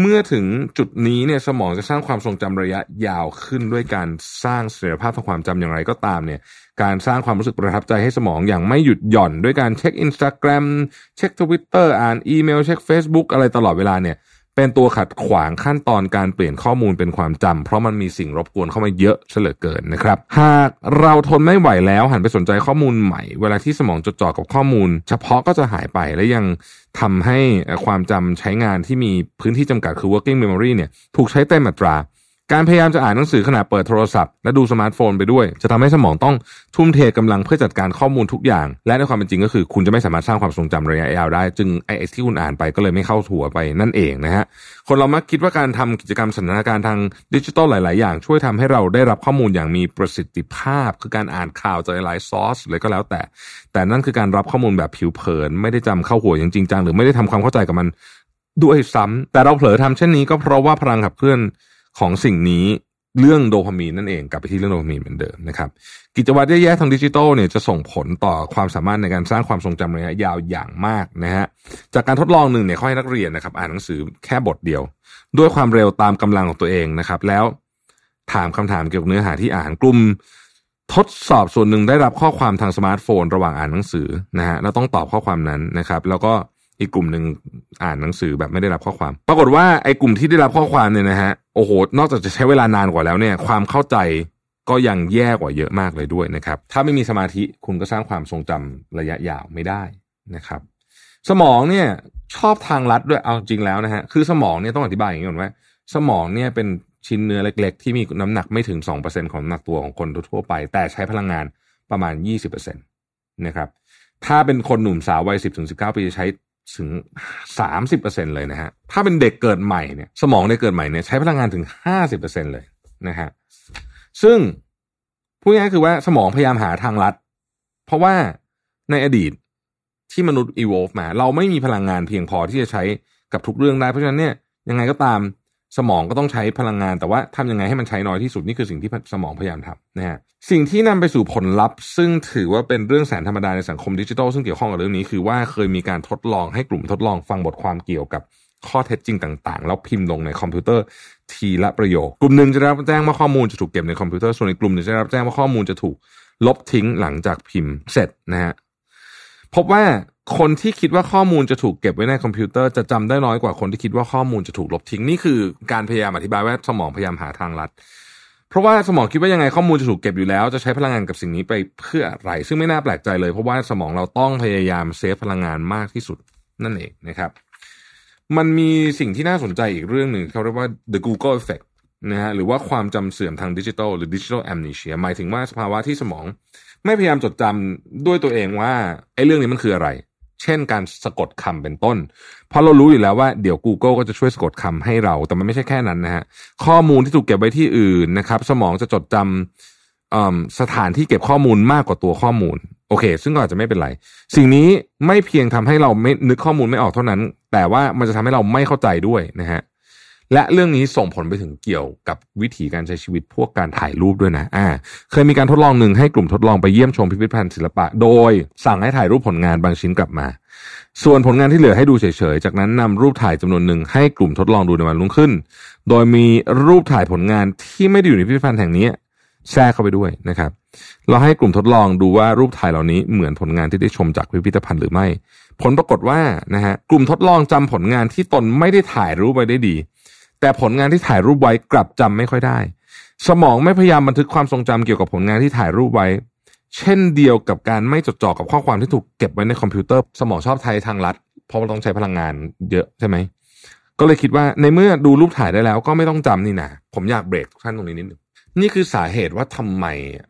Speaker 1: เมื่อถึงจุดนี้เนี่ยสมองจะสร้างความทรงจำระยะยาวขึ้นด้วยการสร้างเสถียรภาพทางความจำอย่างไรก็ตามเนี่ยการสร้างความรู้สึกประทับใจให้สมองอย่างไม่หยุดหย่อน ด้วยการเช็คอินสตาแกรมเช็คทวิตเตอร์อ่านอีเมล เช็ค Facebook อะไรตลอดเวลาเนี่ย เป็นตัวขัดขวางขั้นตอนการเปลี่ยนข้อมูลเป็นความจำเพราะมันมีสิ่งรบกวนเข้ามาเยอะเหลือเกินนะครับ หากเราทนไม่ไหวแล้วหันไปสนใจข้อมูลใหม่ เวลาที่สมองจดจ่อกับข้อมูล เฉพาะก็จะหายไปและยังทำให้ความจำใช้งานที่มีพื้นที่จำกัดคือ working memory เนี่ยถูกใช้เต็มอัตรา การพยายามจะอ่านหนังสือขณะเปิดโทรศัพท์ และดูสมาร์ทโฟนไปด้วย จะทำให้สมองต้องทุ่มเทกำลังเพื่อจัดการข้อมูลทุกอย่าง และในความเป็นจริงก็คือ คุณจะไม่สามารถสร้างความทรงจำระยะยาวได้ จึงไอ้ที่คุณอ่านไปก็เลยไม่เข้าถัวไปนั่นเองนะฮะคนเรามักคิดว่าการทำกิจกรรมสันทนการทางดิจิทัลหลาย ๆ อย่าง ช่วยทำให้เราได้รับข้อมูลอย่างมีประสิทธิภาพ คือการอ่านข่าวจากหลายซอสเลยก็แล้วแต่ แต่นั่นคือการรับข้อมูลแบบผิวเผิน ไม่ได้จำเข้าหัวอย่างจริงจังหรือไม่ได้ทำความเข้าใจกับมันด้วยซ้ำแต่เราเผลอทำเช่นนี้ก็เพราะว่าพลังขับเคลื่อน ของสิ่งนี้เรื่องโดพามีนนั่นเองกลับไปที่เรื่องโดพามีนเหมือนเดิมนะครับกิจวัตรแย่ๆทางดิจิทัลเนี่ยจะส่งผลต่อความสามารถในการสร้างความทรงจำระยะยาวอย่างมากนะฮะจากการทดลองหนึ่งเนี่ยเขาให้นักเรียนนะครับ อ่านหนังสือแค่บทเดียว ด้วยความเร็วตามกำลังของตัวเองนะครับ แล้วถามคำถามเกี่ยวกับเนื้อหาที่อ่านกลุ่มทดสอบส่วนหนึ่งได้รับข้อความทางสมาร์ทโฟน ระหว่างอ่านหนังสือนะฮะแล้วต้องตอบข้อความนั้นนะครับ แล้วก็ อีกกลุ่มหนึ่งอ่านหนังสือแบบไม่ได้รับข้อความ ปรากฏว่าไอ้กลุ่มที่ได้รับข้อความเนี่ยนะฮะโอ้โหนอกจากจะใช้เวลานานกว่าแล้วเนี่ย ความเข้าใจก็ยังแย่กว่าเยอะมากเลยด้วยนะครับ ถ้าไม่มีสมาธิคุณก็สร้างความทรงจำระยะยาวไม่ได้นะครับ สมองเนี่ยชอบทางลัดด้วยเอาจริงแล้วนะฮะคือสมองเนี่ยต้องอธิบายอย่างนี้ก่อนว่า สมองเนี่ยเป็นชิ้นเนื้อเล็ก ๆ ที่มีน้ำหนักไม่ถึง 2%ของน้ำหนักตัวของคนทั่วไป แต่ใช้พลังงานประมาณ 20%นะครับถ้าเป็นคนหนุ่มสาววัย 10ถึง19 ปีจะใช้ ถึง 30%เลยนะฮะ ถ้าเป็นเด็กเกิดใหม่เนี่ย สมองเด็กเกิดใหม่เนี่ยใช้พลังงานถึง 50%เลยนะฮะ ซึ่งพูดง่ายๆคือว่าสมองพยายามหาทางลัด เพราะว่าในอดีตที่มนุษย์ evolve มา เราไม่มีพลังงานเพียงพอที่จะใช้กับทุกเรื่องได้ เพราะฉะนั้นเนี่ยยังไงก็ตาม สมองก็ต้องใช้พลังงาน แต่ว่าทำยังไงให้มันใช้น้อยที่สุดนี่คือสิ่งที่สมองพยายามทำนะฮะสิ่งที่นำไปสู่ผลลัพธ์ ซึ่งถือว่าเป็นเรื่องแสนธรรมดาในสังคมดิจิทัลซึ่งเกี่ยวข้องกับเรื่องนี้คือว่าเคยมีการทดลองให้กลุ่มทดลองฟังบทความเกี่ยวกับข้อเท็จจริงต่างๆ แล้วพิมพ์ลงในคอมพิวเตอร์ทีละประโยค กลุ่มหนึ่งจะได้รับแจ้งว่าข้อมูลจะถูกเก็บในคอมพิวเตอร์ส่วนอีกกลุ่มหนึ่งจะได้รับแจ้งว่าข้อมูลจะถูกลบทิ้งหลังจากพิมพ์เสร็จนะฮะพบว่า คนที่คิดว่าข้อมูลจะถูกเก็บไว้ในคอมพิวเตอร์จะจำได้น้อยกว่าคนที่คิดว่าข้อมูลจะถูกลบทิ้งนี่คือการพยายามอธิบายว่าสมองพยายามหาทางลัด เพราะว่าสมองคิดว่ายังไงข้อมูลจะถูกเก็บอยู่แล้ว จะใช้พลังงานกับสิ่งนี้ไปเพื่ออะไร ซึ่งไม่น่าแปลกใจเลย เพราะว่าสมองเราต้องพยายาม save พลังงานมากที่สุดนั่นเองนะครับ มันมีสิ่งที่น่าสนใจอีกเรื่องหนึ่งเขาเรียกว่า the Google effect นะฮะหรือว่าความจำเสื่อมทางดิจิทัลหรือ digital amnesia หมายถึงว่าสภาวะที่สมอง ไม่พยายามจดจำด้วยตัวเองว่าไอ้เรื่องนี้มันคืออะไร เช่นการสะกดคำเป็นต้น เพราะเรารู้อยู่แล้วว่าเดี๋ยว Google ก็จะช่วยสะกดคำให้เรา แต่มันไม่ใช่แค่นั้นนะฮะ ข้อมูลที่ถูกเก็บไว้ที่อื่นนะครับ สมองจะจดจำสถานที่เก็บข้อมูลมากกว่าตัวข้อมูล โอเค ซึ่งก็อาจจะไม่เป็นไร สิ่งนี้ไม่เพียงทำให้เราไม่นึกข้อมูลไม่ออกเท่านั้น แต่ว่ามันจะทำให้เราไม่เข้าใจด้วยนะฮะ และเรื่องนี้ส่งผลไปถึงเกี่ยวกับวิธีการใช้ชีวิตพวกการถ่ายรูปด้วยนะอ่าเคยมีการทดลองหนึ่งให้กลุ่มทดลองไปเยี่ยมชมพิพิธภัณฑ์ศิลปะ โดย สั่งให้ถ่ายรูปผลงานบางชิ้นกลับมา ส่วนผลงานที่เหลือให้ดูเฉยๆ จากนั้นนำรูปถ่ายจำนวนหนึ่งให้กลุ่มทดลองดูในวันรุ่งขึ้น โดยมีรูปถ่ายผลงานที่ไม่ได้อยู่ในพิพิธภัณฑ์แห่งนี้แทรกเข้าไปด้วยนะครับ เราให้กลุ่มทดลองดูว่ารูปถ่ายเหล่านี้เหมือนผลงานที่ได้ชมจากพิพิธภัณฑ์หรือไม่ ผลปรากฏว่านะฮะกลุ่มทดลองจำผลงานที่ตนไม่ได้ถ่ายรูปไว้ได้ดี แต่ผลงานที่ถ่ายรูปไว้กลับจำไม่ค่อยได้ สมองไม่พยายามบันทึกความทรงจำเกี่ยวกับผลงานที่ถ่ายรูปไว้ เช่นเดียวกับการไม่จดจ่อกับข้อความที่ถูกเก็บไว้ในคอมพิวเตอร์ สมองชอบใช้ทางลัด เพราะว่าต้องใช้พลังงานเยอะใช่ไหมก็เลยคิดว่าในเมื่อดูรูปถ่ายได้แล้วก็ไม่ต้องจำนี่นะผมอยากเบรกทุกท่านตรงนี้นิดนึงนี่คือสาเหตุว่าทำไม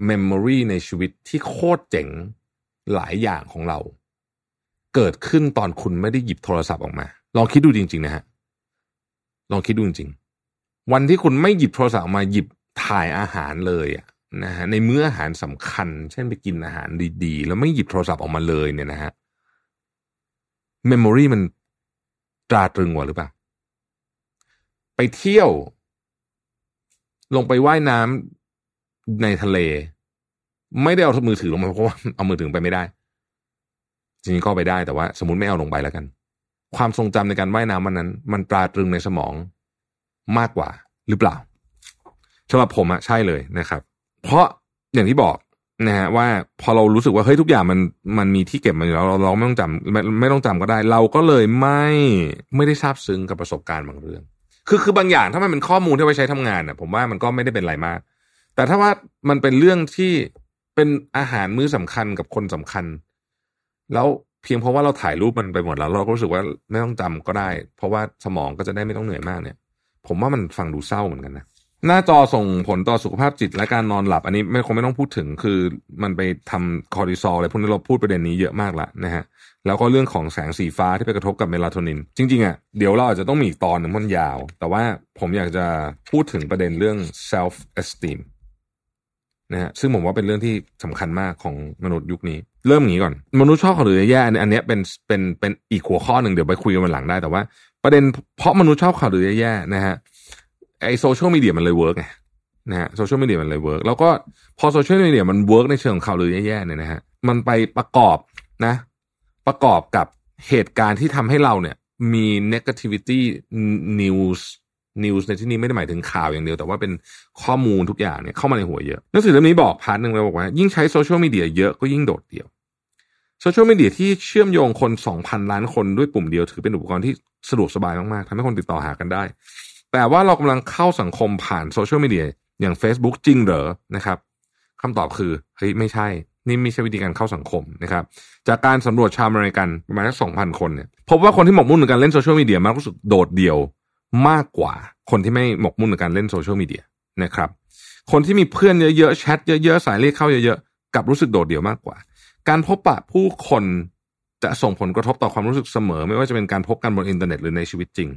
Speaker 1: memory ในชีวิตที่โคตรเจ๋งหลายอย่างของเรา เกิดขึ้นตอนคุณไม่ได้หยิบโทรศัพท์ออกมา ลองคิดดูจริง ๆ นะฮะ ลองคิดดูจริงๆวันที่คุณไม่หยิบโทรศัพท์ออกมาหยิบถ่ายอาหารเลยอะนะฮะในมื้ออาหารสำคัญ เช่นไปกินอาหารดีๆ แล้วไม่หยิบโทรศัพท์ออกมาเลยเนี่ยนะฮะเมมโมรีมันตราตรึงกว่าหรือเปล่า ไปเที่ยว ลงไปว่ายน้ำในทะเล ไม่ได้เอามือถือลงมาเพราะว่าเอามือถือไปไม่ได้ จริงๆก็ไปได้แต่ว่า สมมติไม่เอาลงไปแล้วกัน ความทรงจำในการว่ายน้ำวันนั้น มันตราตรึงในสมองมากกว่าหรือเปล่าสำหรับผมอะใช่เลยนะครับ เพราะอย่างที่บอกนะฮะว่าพอเรารู้สึกว่าเฮ้ยทุกอย่างมันมันมีที่เก็บมาอยู่แล้วเราเราไม่ต้องจำไม่ไม่ต้องจำก็ได้ เราก็เลยไม่ไม่ได้ซาบซึ้งกับประสบการณ์บางเรื่อง คือคือบางอย่างถ้ามันเป็นข้อมูลที่ไว้ใช้ทำงานน่ะผมว่ามันก็ไม่ได้เป็นอะไรมาก แต่ถ้าว่ามันเป็นเรื่องที่เป็นอาหารมื้อสำคัญกับคนสำคัญ แล้ว เพียงเพราะว่าเราถ่ายรูปมันไปหมดแล้ว เราก็รู้สึกว่าไม่ต้องจำก็ได้ เพราะว่าสมองก็จะได้ไม่ต้องเหนื่อยมากเนี่ย ผมว่ามันฟังดูเศร้าเหมือนกันนะหน้าจอส่งผลต่อสุขภาพจิตและการนอนหลับ อันนี้ไม่คงไม่ต้องพูดถึงคือมันไปทำคอร์ติซอลอะไรพวกนี้เราพูดประเด็นนี้เยอะมากละนะฮะแล้วก็เรื่องของแสงสีฟ้าที่ไปกระทบกับเมลาโทนิน จริงๆอะเดี๋ยวเราอาจจะต้องมีอีกตอนหนึ่งมันยาว แต่ว่าผมอยากจะพูดถึงประเด็นเรื่อง self esteem นะฮะซึ่งผมว่าเป็นเรื่องที่สำคัญมากของมนุษย์ยุคนี้ เริ่มอย่างนี้ก่อน มนุษย์ชอบข่าวเรื่องแย่อันนี้เป็นเป็นเป็นอีกหัวข้อหนึ่งเดี๋ยวไปคุยกันวันหลังได้แต่ว่า ประเด็นเพราะมนุษย์ชอบข่าวเรื่องแย่นะฮะไอ้โซเชียลมีเดียมันเลย work ไงนะฮะโซเชียลมีเดียมันเลย work แล้วก็พอโซเชียลมีเดียมัน work ในเชิงข่าวเรื่องแย่ๆเนี่ยนะฮะมันไปประกอบนะ ประกอบกับเหตุการณ์ที่ทำให้เราเนี่ยมี negativity news news ในที่นี้ไม่ได้หมายถึงข่าวอย่างเดียว แต่ว่าเป็นข้อมูลทุกอย่างเนี่ยเข้ามาในหัวเยอะหนังสือเล่มนี้บอก part หนึ่งเลยบอกว่า ยิ่งใช้โซเชียลมีเดียเยอะก็ยิ่งโดดเดี่ยวโซเชียลมีเดียที่เชื่อมโยงคน 2,000 ล้านคนด้วยปุ่มเดียวถือเป็นอุปกรณ์ที่สะดวกสบายมากๆทำให้คนติดต่อหากันได้ แต่ว่าเรากำลังเข้าสังคมผ่านโซเชียลมีเดียอย่าง Facebook จริงเหรอนะครับคำตอบคือเฮ้ยไม่ใช่นี่ไม่ใช่วิธีการเข้าสังคมนะครับ จากการสำรวจชาวอเมริกันประมาณสักสองพันคนเนี่ยพบว่าคนที่หมกมุ่นในการเล่นโซเชียลมีเดียมักรู้สึกโดดเดี่ยว มากกว่าคนที่ไม่หมกมุ่นในการเล่นโซเชียลมีเดียนะครับ คนที่มีเพื่อนเยอะๆแชทเยอะๆ สายเรียกเข้าเยอะๆกลับรู้สึกโดดเดี่ยวมากกว่า การพบปะผู้คนจะส่งผลกระทบต่อความรู้สึกเสมอ ไม่ว่าจะเป็นการพบกันบนอินเทอร์เน็ตหรือในชีวิตจริง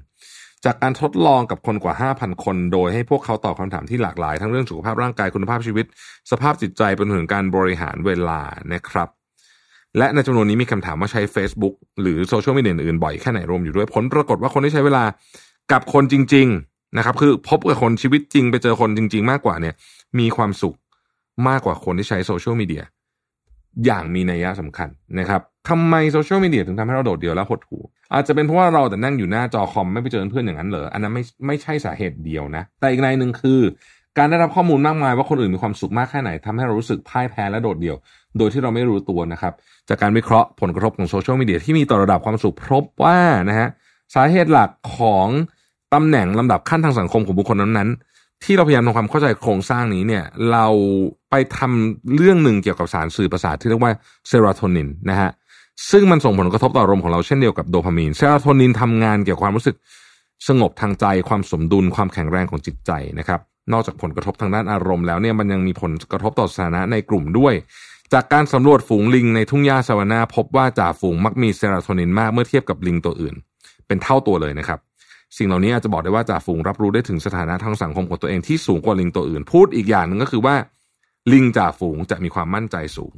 Speaker 1: จากการทดลองกับคนกว่า 5,000 คน โดยให้พวกเขาตอบคำถามที่หลากหลาย ทั้งเรื่องสุขภาพร่างกายคุณภาพชีวิต สภาพจิตใจเป็นถึงการบริหารเวลานะครับและในจำนวนนี้มีคำถามว่าใช้ Facebook หรือโซเชียลมีเดียอื่นบ่อยแค่ไหนรวมอยู่ด้วย ผลปรากฏว่าคนที่ใช้เวลา กับคนจริง ๆนะครับ คือพบกับคนชีวิตจริง ไปเจอคนจริง ๆ มากกว่าเนี่ย มีความสุขมากกว่าคนที่ใช้โซเชียลมีเดียอย่างมีนัยสำคัญนะครับทำไมโซเชียลมีเดียถึงทำให้เราโดดเดี่ยวและหดหู่อาจจะเป็นเพราะว่าเราแต่นั่งอยู่หน้าจอคอมไม่ไปเจอเพื่อนอย่างนั้นเหรออันนั้นไม่ไม่ใช่สาเหตุเดียวนะ แต่อีกในหนึ่งคือ การได้รับข้อมูลมากมายว่าคนอื่นมีความสุขมากแค่ไหนทำให้เรารู้สึกพ่ายแพ้และโดดเดี่ยว โดยที่เราไม่รู้ตัวนะครับ จากการวิเคราะห์ผลกระทบของโซเชียลมีเดียที่มีต่อระดับความสุขพบว่านะฮะสาเหตุหลักของ ตำแหน่งลำดับขั้นทางสังคมของบุคคลนั้นๆ ที่เราพยายามทำความเข้าใจโครงสร้างนี้เนี่ย เราไปทำเรื่องหนึ่งเกี่ยวกับสารสื่อประสาทที่เรียกว่าเซโรโทนินนะฮะซึ่งมันส่งผลกระทบต่ออารมณ์ของเราเช่นเดียวกับโดพามีนเซโรโทนินทำงานเกี่ยวกับความรู้สึกสงบทางใจความสมดุลความแข็งแรงของจิตใจนะครับนอกจากผลกระทบทางด้านอารมณ์แล้วเนี่ยมันยังมีผลกระทบต่อสถานะในกลุ่มด้วย จากการสำรวจฝูงลิงในทุ่งหญ้าซาวานาพบว่าจ่าฝูงมักมีเซโรโทนินมากเมื่อเทียบกับลิงตัวอื่น เป็นเท่าตัวเลยนะครับ สิ่งเหล่านี้อาจจะบอกได้ว่าจ่าฝูงรับรู้ได้ถึงสถานะทางสังคมของตัวเองที่สูงกว่าลิงตัวอื่น พูดอีกอย่างหนึ่งก็คือว่า ลิงจ่าฝูงจะมีความมั่นใจสูง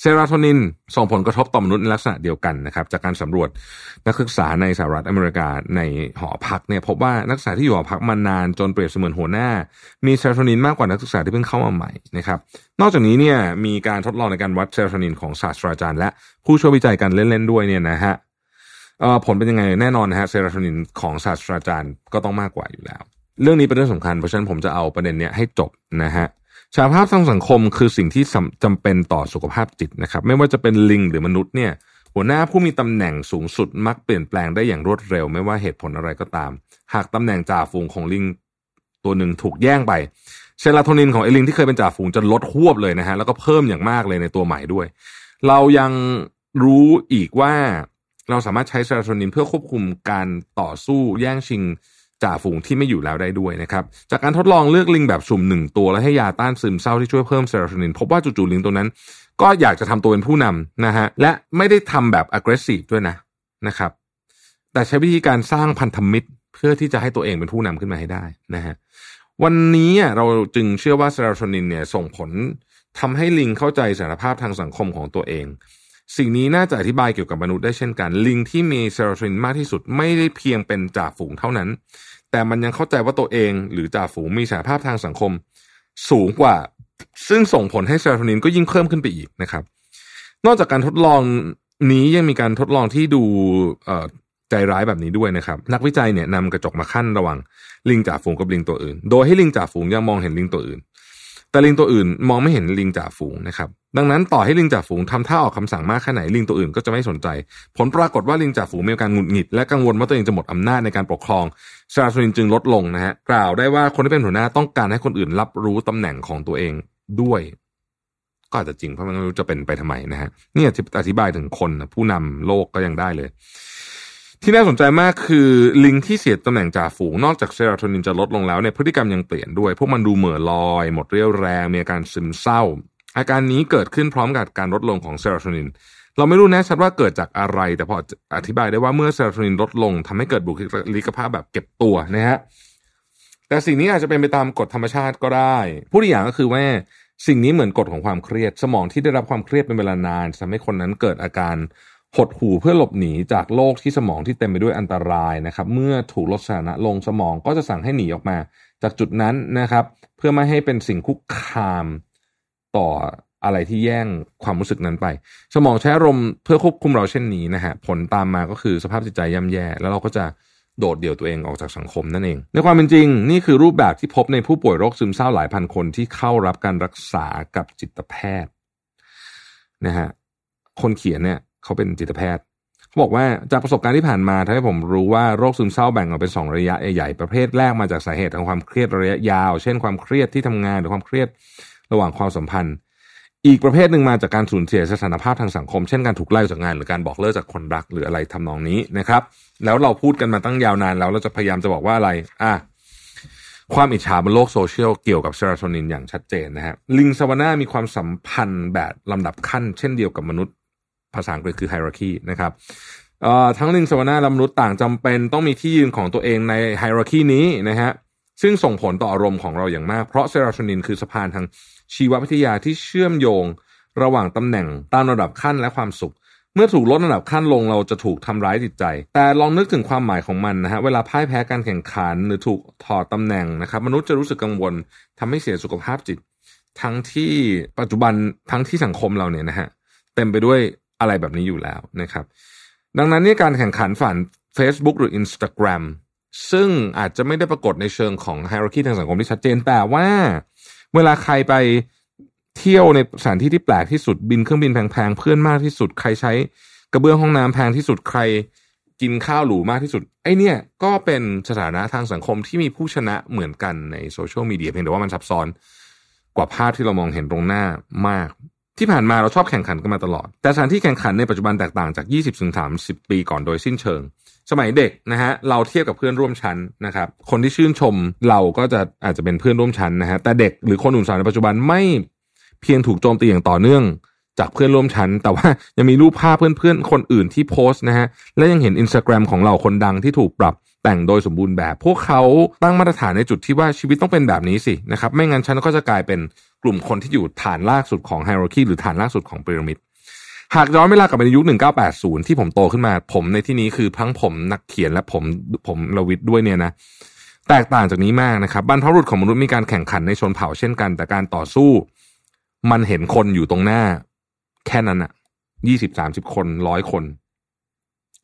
Speaker 1: เซโรโทนินส่งผลกระทบต่อมนุษย์ในลักษณะเดียวกันนะครับจากการสำรวจนักศึกษาในสหรัฐอเมริกาในหอพักเนี่ยพบว่านักศึกษาที่อยู่หอพักมานานจนเปรียบเสมือนหัวหน้า มีเซโรโทนินมากกว่านักศึกษาที่เพิ่งเข้ามาใหม่นะครับนอกจากนี้เนี่ยมีการทดลองในการวัดเซโรโทนินของศาสตราจารย์และผู้ช่วยวิจัยกันเล่นๆด้วยเนี่ยนะฮะ ผลเป็นยังไงแน่นอนนะฮะเซโรโทนินของศาสตราจารย์ก็ต้องมากกว่าอยู่แล้ว เรื่องนี้เป็นเรื่องสำคัญเพราะฉะนั้นผมจะเอาประเด็นเนี้ยให้จบนะฮะสถานภาพทางสังคมคือสิ่งที่จำเป็นต่อสุขภาพจิตนะครับ ไม่ว่าจะเป็นลิงหรือมนุษย์เนี่ย หัวหน้าผู้มีตำแหน่งสูงสุดมักเปลี่ยนแปลงได้อย่างรวดเร็ว ไม่ว่าเหตุผลอะไรก็ตาม หากตำแหน่งจ่าฝูงของลิงตัวหนึ่งถูกแย่งไปเซโรโทนินของไอ้ลิงที่เคยเป็นจ่าฝูงจะลดหวบเลยนะฮะแล้วก็เพิ่มอย่างมากเลยในตัวใหม่ด้วย เรายังรู้อีกว่า เราสามารถใช้เซโรโทนินเพื่อควบคุมการต่อสู้แย่งชิงจ่าฝูงที่ไม่อยู่แล้วได้ด้วยนะครับ จากการทดลองเลือกลิงแบบสุ่มหนึ่งตัวแล้วให้ยาต้านซึมเศร้าที่ช่วยเพิ่มเซโรโทนิน พบว่าจู่ๆลิงตัวนั้น ก็อยากจะทำตัวเป็นผู้นำนะฮะและไม่ได้ทำแบบ aggressive ด้วยนะนะครับ แต่ใช้วิธีการสร้างพันธมิตร เพื่อที่จะให้ตัวเองเป็นผู้นำขึ้นมาให้ได้นะฮะวันนี้เราจึงเชื่อว่าเซโรโทนินเนี่ยส่งผลทำให้ลิงเข้าใจสารภาพทางสังคมของตัวเอง สิ่งนี้น่าจะอธิบายเกี่ยวกับมนุษย์ได้เช่นกัน ลิงที่มีเซโรโทนินมากที่สุดไม่ได้เพียงเป็นจ่าฝูงเท่านั้น แต่มันยังเข้าใจว่าตัวเองหรือจ่าฝูงมีสารภาพทางสังคมสูงกว่า ซึ่งส่งผลให้เซโรโทนินก็ยิ่งเพิ่มขึ้นไปอีกนะครับ นอกจากการทดลองนี้ยังมีการทดลองที่ดูใจร้ายแบบนี้ด้วยนะครับ นักวิจัยเนี่ยนำกระจกมาขั้นระหว่างลิงจ่าฝูงกับลิงตัวอื่น โดยให้ลิงจ่าฝูงยังมองเห็นลิงตัวอื่น แต่ลิงตัวอื่นมองไม่เห็นลิงจ่าฝูงนะครับ ดังนั้นต่อให้ลิงจ่าฝูงทำท่าออกคำสั่งมากแค่ไหนลิงตัวอื่นก็จะไม่สนใจ ผลปรากฏว่าลิงจ่าฝูงมีอาการหงุดหงิดและกังวลว่าตัวเองจะหมดอำนาจในการปกครองเซราโทนินจึงลดลงนะฮะกล่าวได้ว่าคนที่เป็นหัวหน้าต้องการให้คนอื่นรับรู้ตำแหน่งของตัวเองด้วย ก็อาจจะจริงเพราะมันไม่รู้จะเป็นไปทำไมนะฮะนี่อธิบายถึงคนผู้นำโลกก็ยังได้เลย ที่น่าสนใจมากคือลิงที่เสียตำแหน่งจ่าฝูงนอกจากเซโรโทนินจะลดลงแล้วเนี่ยพฤติกรรมยังเปลี่ยนด้วย พวกมันดูเหม่อลอย หมดเรี่ยวแรงมีอาการซึมเศร้า อาการนี้เกิดขึ้นพร้อมกับการลดลงของเซโรโทนิน เราไม่รู้แน่ชัดว่าเกิดจากอะไร แต่พออธิบายได้ว่าเมื่อเซโรโทนินลดลงทำให้เกิดบุคลิกภาพแบบเก็บตัวนะฮะแต่สิ่งนี้อาจจะเป็นไปตามกฎธรรมชาติก็ได้ผู้ที่อย่างก็คือว่าสิ่งนี้เหมือนกฎของความเครียด สมองที่ได้รับความเครียดเป็นเวลานานทำให้คนนั้นเกิดอาการ หดหู่เพื่อหลบหนีจากโลกที่สมองที่เต็มไปด้วยอันตรายนะครับ เมื่อถูกลดสถานะลงสมองก็จะสั่งให้หนีออกมา จากจุดนั้นนะครับ เพื่อไม่ให้เป็นสิ่งคุกคามต่ออะไรที่แย่งความรู้สึกนั้นไป สมองใช้อารมณ์เพื่อควบคุมเราเช่นนี้นะฮะผลตามมาก็คือสภาพจิตใจย่ำแย่ แล้วเราก็จะโดดเดี่ยวตัวเองออกจากสังคมนั่นเอง ในความเป็นจริง นี่คือรูปแบบที่พบในผู้ป่วยโรคซึมเศร้าหลายพันคนที่เข้ารับการรักษากับจิตแพทย์นะฮะคนเขียนเนี่ย เขาเป็นจิตแพทย์เขาบอกว่าจากประสบการณ์ที่ผ่านมาทำให้ผมรู้ว่าโรคซึมเศร้าแบ่งออกเป็นสองระยะใหญ่ๆประเภทแรกมาจากสาเหตุของความเครียดระยะยาว เช่นความเครียดที่ทำงานหรือความเครียดระหว่างความสัมพันธ์ อีกประเภทหนึ่งมาจากการสูญเสียสถานภาพทางสังคม เช่นการถูกไล่จากงานหรือการบอกเลิกจากคนรักหรืออะไรทำนองนี้นะครับ แล้วเราพูดกันมาตั้งยาวนานแล้วเราจะพยายามจะบอกว่าอะไรอะความอิจฉาบนโลกโซเชียลเกี่ยวกับเซโรโทนินอย่างชัดเจนนะฮะลิงซาวาน่ามีความสัมพันธ์แบบลำดับขั้นเช่นเดียวกับมนุษย์ ภาษาอังกฤษคือ hierarchy นะครับทั้งลิงซาวาน่าและมนุษย์ต่างจำเป็นต้องมีที่ยืนของตัวเองใน hierarchy นี้นะฮะซึ่งส่งผลต่ออารมณ์ของเราอย่างมาก เพราะเซโรโทนินคือสะพานทางชีววิทยาที่เชื่อมโยงระหว่างตำแหน่งตามระดับขั้นและความสุข เมื่อถูกลดระดับขั้นลงเราจะถูกทำร้ายจิตใจ แต่ลองนึกถึงความหมายของมันนะฮะเวลาพ่ายแพ้การแข่งขันหรือถูกถอดตำแหน่งนะครับ มนุษย์จะรู้สึกกังวลทำให้เสียสุขภาพจิต ทั้งที่ปัจจุบันทั้งที่สังคมเราเนี่ยนะฮะเต็มไปด้วย อะไรแบบนี้อยู่แล้วนะครับ ดังนั้นนี่การแข่งขันฝัน Facebook หรือ Instagram ซึ่งอาจจะไม่ได้ปรากฏในเชิงของ hierarchy ทางสังคมที่ชัดเจนแต่ว่าเวลาใครไปเที่ยวในสถานที่ที่แปลกที่สุดบินเครื่องบินแพงๆเพื่อนมากที่สุดใครใช้กระเบื้องห้องน้ำแพงที่สุดใครกินข้าวหรูมากที่สุด ไอเนี่ยก็เป็นสถานะทางสังคมที่มีผู้ชนะเหมือนกันในโซเชียลมีเดียเพียงแต่ว่ามันซับซ้อนกว่าภาพที่เรามองเห็นตรงหน้ามาก ที่ผ่านมาเราชอบแข่งขันกันมาตลอด แต่สถานที่แข่งขันในปัจจุบันแตกต่างจาก 20-30 ปีก่อนโดยสิ้นเชิง สมัยเด็กนะฮะเราเทียบกับเพื่อนร่วมชั้นนะครับ คนที่ชื่นชมเราก็จะอาจจะเป็นเพื่อนร่วมชั้นนะฮะแต่เด็กหรือคนหนุ่มสาวในปัจจุบันไม่เพียงถูกโจมตีอย่างต่อเนื่องจากเพื่อนร่วมชั้น แต่ว่ายังมีรูปภาพเพื่อนๆคนอื่นที่โพสต์นะฮะและยังเห็นอินสตาแกรมของเราคนดังที่ถูกปรับ แต่งโดยสมบูรณ์แบบ พวกเขาตั้งมาตรฐานในจุดที่ว่าชีวิตต้องเป็นแบบนี้สินะครับไม่งั้นฉันก็จะกลายเป็นกลุ่มคนที่อยู่ฐานล่ากสุดของไฮโรคีหรือฐานล่ากสุดของพีระมิดหากย้อนเวลากลับไปในยุค 1980 ที่ผมโตขึ้นมา ผมในที่นี้คือทั้งผมนักเขียนและผมผมลวิทด้วยเนี่ยนะแตกต่างจากนี้มากนะครับบรรพบุรุษของมนุษย์มีการแข่งขันในชนเผ่าเช่นกัน แต่การต่อสู้ มันเห็นคนอยู่ตรงหน้า แค่นั้นอะยี่สิบสามสิบคนร้อยคน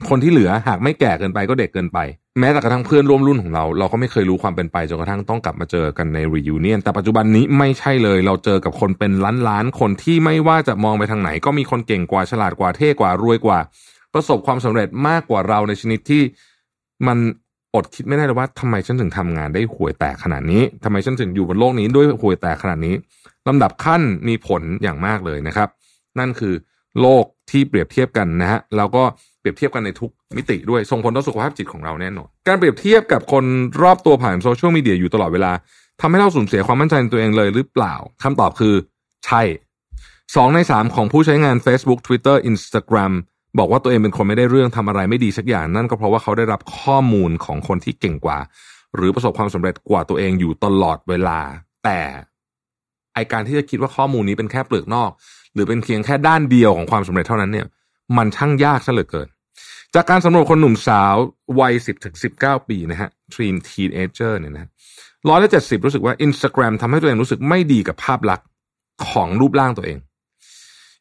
Speaker 1: คนที่เหลือหากไม่แก่เกินไปก็เด็กเกินไป แม้แต่กระทั่งเพื่อนร่วมรุ่นของเรา เราก็ไม่เคยรู้ความเป็นไปจนกระทั่งต้องกลับมาเจอกันในรีวิวเนียนแต่ปัจจุบันนี้ไม่ใช่เลย เราเจอกับคนเป็นล้านล้านๆคนที่ไม่ว่าจะมองไปทางไหน ก็มีคนเก่งกว่าฉลาดกว่าเท่กว่ารวยกว่า ประสบความสำเร็จมากกว่าเราในชนิดที่มันอดคิดไม่ได้เลยว่าทำไมฉันถึงทำงานได้ห่วยแตกขนาดนี้ทำไมฉันถึงอยู่บนโลกนี้ด้วยห่วยแตกขนาดนี้ลำดับขั้นมีผลอย่างมากเลยนะครับ นั่นคือโลกที่เปรียบเทียบกันนะฮะแล้วก็ เปรียบเทียบกันในทุกมิติด้วยส่งผลต่อสุขภาพจิตของเราแน่นอน การเปรียบเทียบกับคนรอบตัวผ่านโซเชียลมีเดียอยู่ตลอดเวลาทำให้เราสูญเสียความมั่นใจในตัวเองเลยหรือเปล่าคำตอบคือ ใช่สองในสามของผู้ใช้งาน Facebook Twitter Instagram บอกว่าตัวเองเป็นคนไม่ได้เรื่องทำอะไรไม่ดีสักอย่าง นั่นก็เพราะว่าเขาได้รับข้อมูลของคนที่เก่งกว่า หรือประสบความสำเร็จกว่าตัวเองอยู่ตลอดเวลา แต่ไอการที่จะคิดว่าข้อมูลนี้เป็นแค่เปลือกนอก หรือเป็นเพียงแค่ด้านเดียวของความสำเร็จเท่านั้นเนี่ย มันช่างยากซะเหลือเกิน จากการสำรวจคนหนุ่มสาววัยสิบถึงสิบเก้าปีนะฮะ teen teenager เนี่ยนะร้อยละเจ็ดสิบรู้สึกว่า Instagram ทำให้ตัวเองรู้สึกไม่ดีกับภาพลักษณ์ของรูปร่างตัวเอง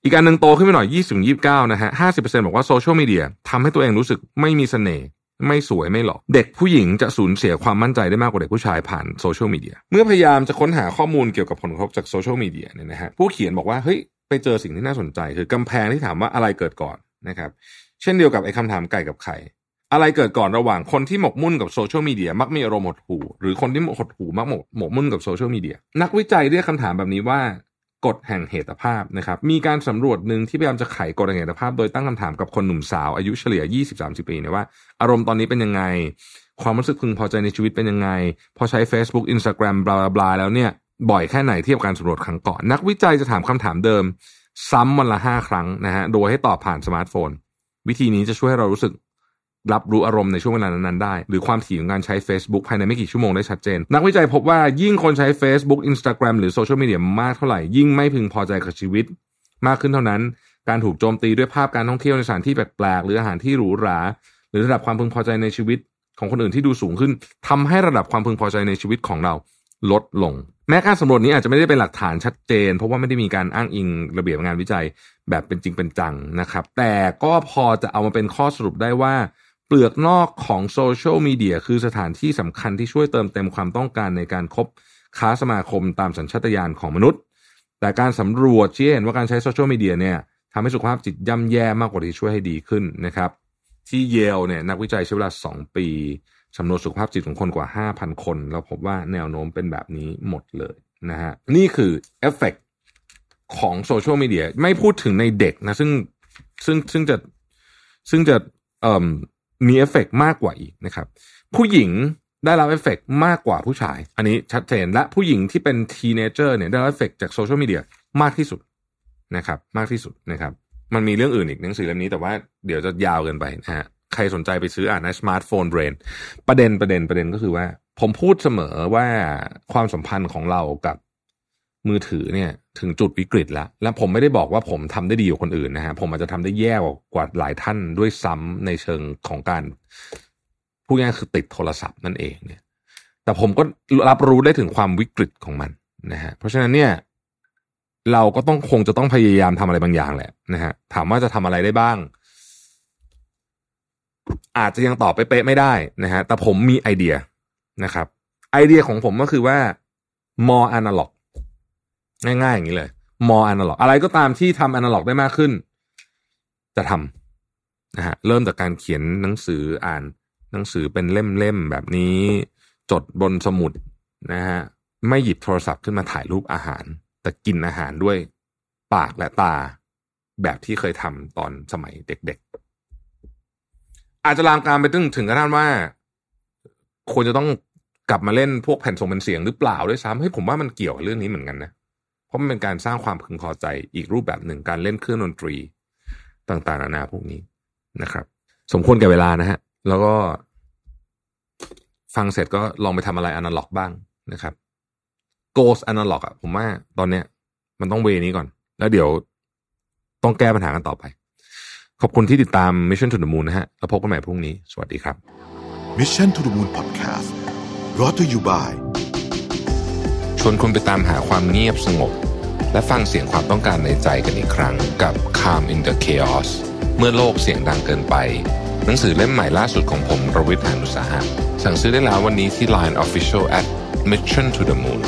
Speaker 1: อีกอันหนึ่งโตขึ้นไปหน่อยยี่สิบยี่สิบเก้านะฮะห้าสิบเปอร์เซ็นบอกว่าโซเชียลมีเดียทำให้ตัวเองรู้สึกไม่มีเสน่ห์ไม่สวยไม่หล่อเด็กผู้หญิงจะสูญเสียความมั่นใจได้มากกว่าเด็กผู้ชายผ่านโซเชียลมีเดียเมื่อพยายามจะค้นหาข้อมูลเกี่ยวกับผลกระทบจากโซเชียลมีเดียเนี่ยนะฮะผู้เขียนบอกว่าเฮ้ย ไปเจอสิ่งที่น่าสนใจคือกำแพงที่ถามว่าอะไรเกิดก่อนนะครับ เช่นเดียวกับไอ้คำถามไก่กับไข่อะไรเกิดก่อนระหว่างคนที่หมกมุ่นกับโซเชียลมีเดียมักมีอารมณ์หดหู่หรือคนที่หดหู่มักหมกหมกมุ่นกับโซเชียลมีเดียนักวิจัยเรียกคำถามแบบนี้ว่ากฎแห่งเหตุภาพนะครับ มีการสำรวจหนึ่งที่พยายามจะไขกฎแห่งเหตุภาพ โดยตั้งคำถามกับคนหนุ่มสาว อายุเฉลี่ย 20-30 ปีเนี่ยว่า อารมณ์ตอนนี้เป็นยังไง ความรู้สึกพึงพอใจในชีวิตเป็นยังไง พอใช้ Facebook Instagram บลาบลาแล้วเนี่ย บ่อยแค่ไหนเทียบการสำรวจครั้งก่อนนักวิจัยจะถามคำถามเดิม ซ้ำวันละห้าครั้งนะฮะโดยให้ตอบผ่านสมาร์ทโฟน วิธีนี้จะช่วยให้เรารู้สึกรับรู้อารมณ์ในช่วงเวลานั้นๆได้ หรือความถี่ของการใช้ Facebook ภายในไม่กี่ชั่วโมงได้ชัดเจน นักวิจัยพบว่ายิ่งคนใช้ Facebook Instagram หรือโซเชียลมีเดียมากเท่าไหร่ ยิ่งไม่พึงพอใจกับชีวิต มากขึ้นเท่านั้น การถูกโจมตีด้วยภาพการท่องเที่ยวในสถานที่แปลกๆ หรืออาหารที่หรูหรา หรือระดับความพึงพอใจในชีวิตของคนอื่นที่ดูสูงขึ้นทำให้ระดับความพึงพอใจในชีวิตของเราลดลง แม้การสำรวจนี้อาจจะไม่ได้เป็นหลักฐานชัดเจน เพราะว่าไม่ได้มีการอ้างอิงระเบียบงานวิจัยแบบเป็นจริงเป็นจังนะครับ แต่ก็พอจะเอามาเป็นข้อสรุปได้ว่า เปลือกนอกของโซเชียลมีเดียคือสถานที่สำคัญที่ช่วยเติมเต็มความต้องการในการคบค้าสมาคมตามสัญชาตญาณของมนุษย์ แต่การสำรวจชี้เห็นว่าการใช้โซเชียลมีเดียเนี่ยทำให้สุขภาพจิตย่ำแย่มากกว่าที่ช่วยให้ดีขึ้นนะครับ ที่เยลเนี่ยนักวิจัยใช้เวลา 2 ปี สำรวจสุขภาพจิตของคนกว่า 5,000 คน แล้วพบว่าแนวโน้มเป็นแบบนี้หมดเลยนะฮะนี่คือเอฟเฟกของโซเชียลมีเดียไม่พูดถึงในเด็กนะ ซึ่งซึ่งซึ่งจะซึ่งจะมีเอฟเฟกมากกว่าอีกนะครับ ผู้หญิงได้รับเอฟเฟกมากกว่าผู้ชาย อันนี้ชัดเจนและผู้หญิงที่เป็น teenager เนี่ยได้รับเอฟเฟกจากโซเชียลมีเดียมากที่สุดนะครับ มากที่สุดนะครับ มันมีเรื่องอื่นอีกหนังสือเล่มนี้แต่ว่าเดี๋ยวจะยาวเกินไปนะฮะ ใครสนใจไปซื้ออ่านนะ Smartphone Brainประเด็นประเด็นประเด็นก็คือว่า ผมพูดเสมอว่าความสัมพันธ์ของเรากับมือถือเนี่ย ถึงจุดวิกฤตแล้ว และผมไม่ได้บอกว่าผมทำได้ดีกว่าคนอื่นนะฮะผมอาจจะทำได้แย่กว่าหลายท่านด้วยซ้ำในเชิงของการพูดง่ายคือติดโทรศัพท์นั่นเองเนี่ย แต่ผมก็รับรู้ได้ถึงความวิกฤตของมันนะฮะเพราะฉะนั้นเนี่ยเราก็ต้องคงจะต้องพยายามทำอะไรบางอย่างแหละนะฮะถามว่าจะทำอะไรได้บ้าง อาจจะยังตอบไปเป๊ะไม่ได้นะฮะแต่ผมมีไอเดียนะครับ ไอเดียของผมก็คือว่า more analog ง่ายๆอย่างนี้เลย more analog อะไรก็ตามที่ทำ analog ได้มากขึ้น จะทำนะฮะเริ่มจากการเขียนหนังสืออ่านหนังสือเป็นเล่มๆแบบนี้ จดบนสมุดนะฮะไม่หยิบโทรศัพท์ขึ้นมาถ่ายรูปอาหาร แต่กินอาหารด้วยปากและตาแบบที่เคยทำตอนสมัยเด็กๆ อาจจะลามการไปถึงถึงกระทั่งว่าควรจะต้องกลับมาเล่นพวกแผ่นส่งเป็นเสียงหรือเปล่าด้วยซ้ำให้ผมว่ามันเกี่ยวกับเรื่องนี้เหมือนกันนะเพราะมันเป็นการสร้างความพึงพอใจอีกรูปแบบหนึ่งการเล่นเครื่องดนตรีต่างๆนานาพวกนี้นะครับ สมควรแก่เวลานะฮะ แล้วก็ฟังเสร็จก็ลองไปทำอะไรอนาล็อกบ้างนะครับ Ghost Analog อะผมว่าตอนเนี้ย มันต้องเวนี้ก่อน แล้วเดี๋ยวต้องแก้ปัญหากันต่อไป ขอบคุณที่ติดตาม Mission to the Moon นะฮะแล้วพบกันใหม่พรุ่งนี้ สวัสดีครับ
Speaker 2: Mission to the Moon Podcast brought to you by
Speaker 1: ชวนคุณไปตามหาความเงียบสงบ และฟังเสียงความต้องการในใจกันอีกครั้งกับ Calm in the Chaos เมื่อโลกเสียงดังเกินไป หนังสือเล่มใหม่ล่าสุดของผมรวิทยานุสาหะสั่งซื้อได้แล้ววันนี้ที่ Line Official at Mission to the Moon